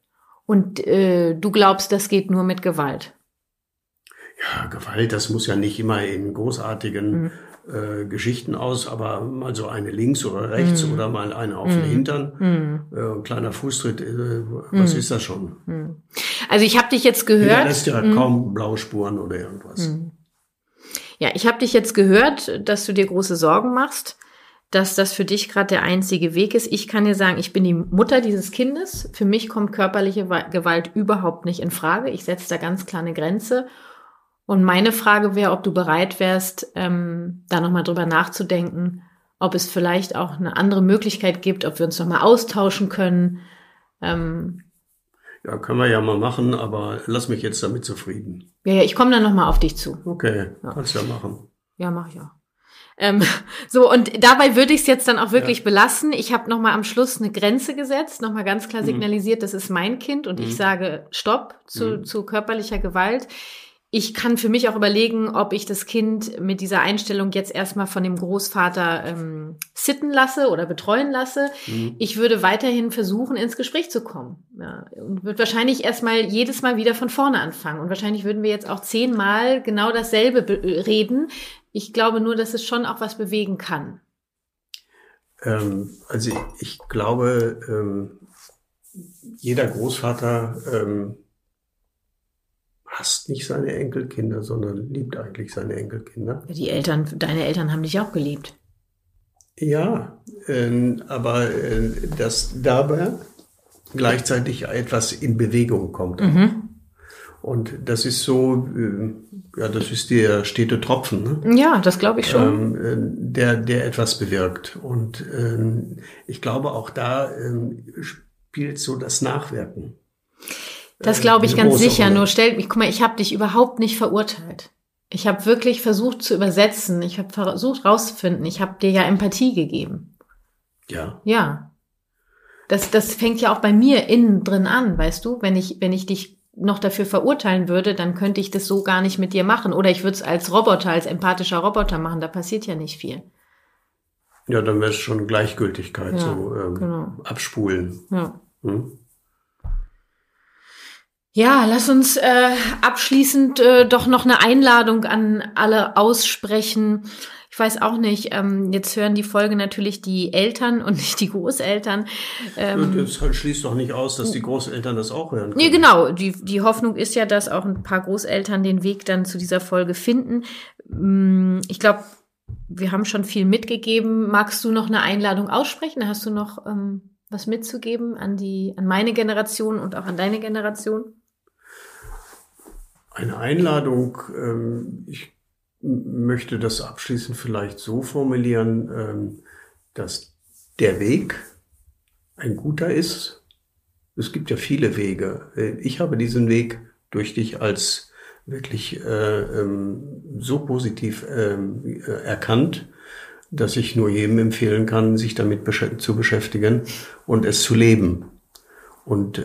Und äh, du glaubst, das geht nur mit Gewalt. Ja, Gewalt, das muss ja nicht immer in großartigen mhm. äh, Geschichten aus, aber mal so eine links oder rechts mhm. oder mal eine auf den mhm. Hintern, mhm. äh, ein kleiner Fußtritt, äh, was mhm. ist das schon? Mhm. Also ich habe dich jetzt gehört. Da lässt ja kaum blaue Spuren oder irgendwas. Ja, ich habe dich jetzt gehört, dass du dir große Sorgen machst dass das für dich gerade der einzige Weg ist. Ich kann dir sagen, ich bin die Mutter dieses Kindes. Für mich kommt körperliche Gewalt überhaupt nicht in Frage. Ich setze da ganz klar eine Grenze. Und meine Frage wäre, ob du bereit wärst, ähm, da nochmal drüber nachzudenken, ob es vielleicht auch eine andere Möglichkeit gibt, ob wir uns nochmal austauschen können. Ähm, ja, können wir ja mal machen, aber lass mich jetzt damit zufrieden. Ja, ja, ich komme dann nochmal auf dich zu. Okay, ja. kannst ja machen. Ja, mache ich auch. Ähm, so, und dabei würde ich es jetzt dann auch wirklich ja. belassen. Ich habe nochmal am Schluss eine Grenze gesetzt, nochmal ganz klar mhm. signalisiert, mhm. das ist mein Kind und mhm. ich sage Stopp zu, mhm. zu körperlicher Gewalt. Ich kann für mich auch überlegen, ob ich das Kind mit dieser Einstellung jetzt erstmal von dem Großvater ähm, sitten lasse oder betreuen lasse. Mhm. Ich würde weiterhin versuchen, ins Gespräch zu kommen. Ja, und würde wahrscheinlich erstmal jedes Mal wieder von vorne anfangen. Und wahrscheinlich würden wir jetzt auch zehnmal genau dasselbe reden, ich glaube nur, dass es schon auch was bewegen kann. Ähm, also ich, ich glaube, ähm, jeder Großvater ähm, hasst nicht seine Enkelkinder, sondern liebt eigentlich seine Enkelkinder. Die Eltern, deine Eltern haben dich auch geliebt. Ja, äh, aber äh, dass dabei gleichzeitig etwas in Bewegung kommt. Mhm. Und das ist so, äh, ja, das ist der stete Tropfen. Ne? Ja, das glaube ich schon. Ähm, äh, der, der etwas bewirkt. Und ähm, ich glaube, auch da ähm, spielt so das Nachwirken. Das glaube ich ganz sicher. Rolle. Nur stell mich, guck mal, ich habe dich überhaupt nicht verurteilt. Ich habe wirklich versucht zu übersetzen. Ich habe versucht rauszufinden. Ich habe dir ja Empathie gegeben. Ja. Ja. Das, das fängt ja auch bei mir innen drin an, weißt du? Wenn ich, wenn ich dich noch dafür verurteilen würde, dann könnte ich das so gar nicht mit dir machen. Oder ich würde es als Roboter, als empathischer Roboter machen. Da passiert ja nicht viel. Ja, dann wäre es schon Gleichgültigkeit, ja, so ähm, genau. abspulen. Ja. Hm? Ja, lass uns äh, abschließend äh, doch noch eine Einladung an alle aussprechen ich weiß auch nicht, ähm, jetzt hören die Folge natürlich die Eltern und nicht die Großeltern. Ähm, das schließt doch nicht aus, dass die Großeltern das auch hören können. Nee, genau. Die, die Hoffnung ist ja, dass auch ein paar Großeltern den Weg dann zu dieser Folge finden. Mm, ich glaube, wir haben schon viel mitgegeben. Magst du noch eine Einladung aussprechen? Hast du noch ähm, was mitzugeben an die, an meine Generation und auch an deine Generation? Eine Einladung, ähm, ich möchte das abschließend vielleicht so formulieren, ähm, dass der Weg ein guter ist. Es gibt ja viele Wege. Äh, ich habe diesen Weg durch dich als wirklich äh, ähm, so positiv ähm, äh, erkannt, dass ich nur jedem empfehlen kann, sich damit zu beschäftigen und es zu leben. und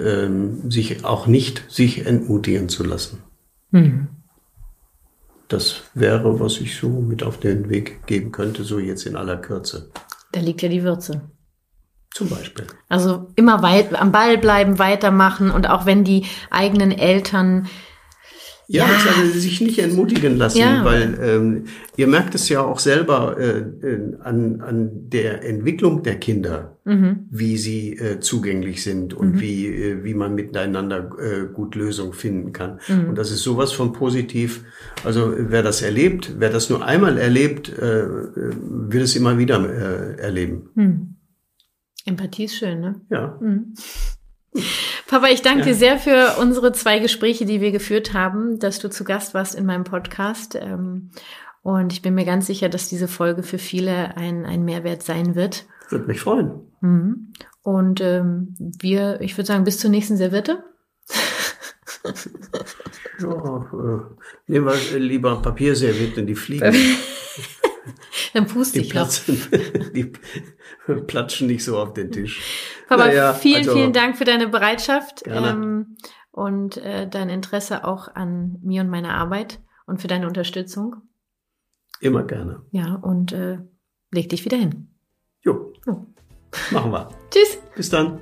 sich auch nicht sich entmutigen zu lassen. Mhm. Das wäre, was ich so mit auf den Weg geben könnte, so jetzt in aller Kürze. Da liegt ja die Würze. Zum Beispiel. Also immer weit am Ball bleiben, weitermachen und auch wenn die eigenen Eltern ja, ja. Also sich nicht entmutigen lassen, ja. weil ähm, ihr merkt es ja auch selber äh, äh, an, an der Entwicklung der Kinder, mhm. wie sie äh, zugänglich sind und mhm. wie, äh, wie man miteinander äh, gut Lösungen finden kann. Mhm. Und das ist sowas von positiv. Also wer das erlebt, wer das nur einmal erlebt, äh, will es immer wieder äh, erleben. Mhm. Empathie ist schön, ne? Ja. Papa, ich danke ja. dir sehr für unsere zwei Gespräche, die wir geführt haben, dass du zu Gast warst in meinem Podcast. Ähm, und ich bin mir ganz sicher, dass diese Folge für viele ein, ein Mehrwert sein wird. Würde mich freuen. Mhm. Und ähm, wir, ich würde sagen, bis zur nächsten Serviette. ja, äh, nehmen wir lieber Papierservietten, die fliegen. Dann puste ich platzen, die platschen nicht so auf den Tisch. Papa, naja, vielen, also, vielen Dank für deine Bereitschaft ähm, und äh, dein Interesse auch an mir und meiner Arbeit und für deine Unterstützung. Immer gerne. Ja, und äh, leg dich wieder hin. Jo. jo. Machen wir. Tschüss. Bis dann.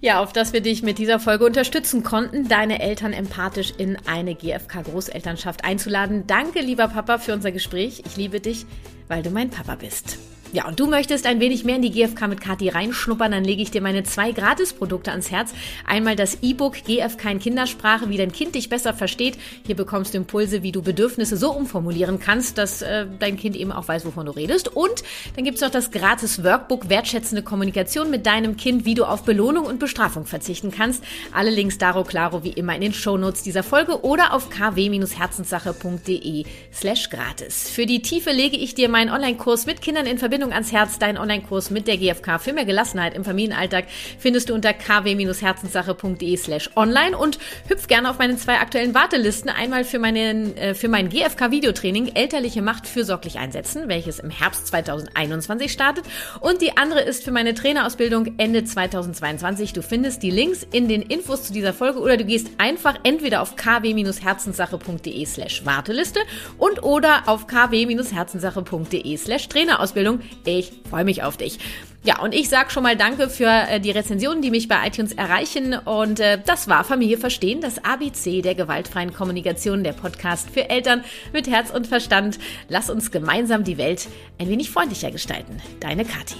Ja, auf dass wir dich mit dieser Folge unterstützen konnten, deine Eltern empathisch in eine GFK-Großelternschaft einzuladen. Danke, lieber Papa, für unser Gespräch. Ich liebe dich, weil du mein Papa bist. Ja, und du möchtest ein wenig mehr in die GFK mit Kati reinschnuppern, dann lege ich dir meine zwei Gratisprodukte ans Herz. Einmal das E-Book GFK in Kindersprache, wie dein Kind dich besser versteht. Hier bekommst du Impulse, wie du Bedürfnisse so umformulieren kannst, dass äh, dein Kind eben auch weiß, wovon du redest. Und dann gibt's noch das gratis Workbook Wertschätzende Kommunikation mit deinem Kind, wie du auf Belohnung und Bestrafung verzichten kannst. Alle Links daro claro wie immer in den Shownotes dieser Folge oder auf kw-herzenssache.de slash gratis. Für die Tiefe lege ich dir meinen Online-Kurs mit Kindern in Verbindung Verbindung ans Herz, dein Online-Kurs mit der GfK für mehr Gelassenheit im Familienalltag findest du unter kw-herzenssache.de slash online und hüpf gerne auf meine zwei aktuellen Wartelisten. Einmal für, meinen, äh, für mein GfK-Videotraining Elterliche Macht fürsorglich einsetzen, welches im Herbst 2021 startet. Und die andere ist für meine Trainerausbildung Ende 2022. Du findest die Links in den Infos zu dieser Folge oder du gehst einfach entweder auf kw-herzenssache.de slash Warteliste und oder auf kw-herzenssache.de slash Trainerausbildung. Ich freue mich auf dich. Ja, und ich sage schon mal Danke für äh, die Rezensionen, die mich bei iTunes erreichen. Und äh, das war Familie Verstehen, das ABC der gewaltfreien Kommunikation, der Podcast für Eltern mit Herz und Verstand. Lass uns gemeinsam die Welt ein wenig freundlicher gestalten. Deine Kathi.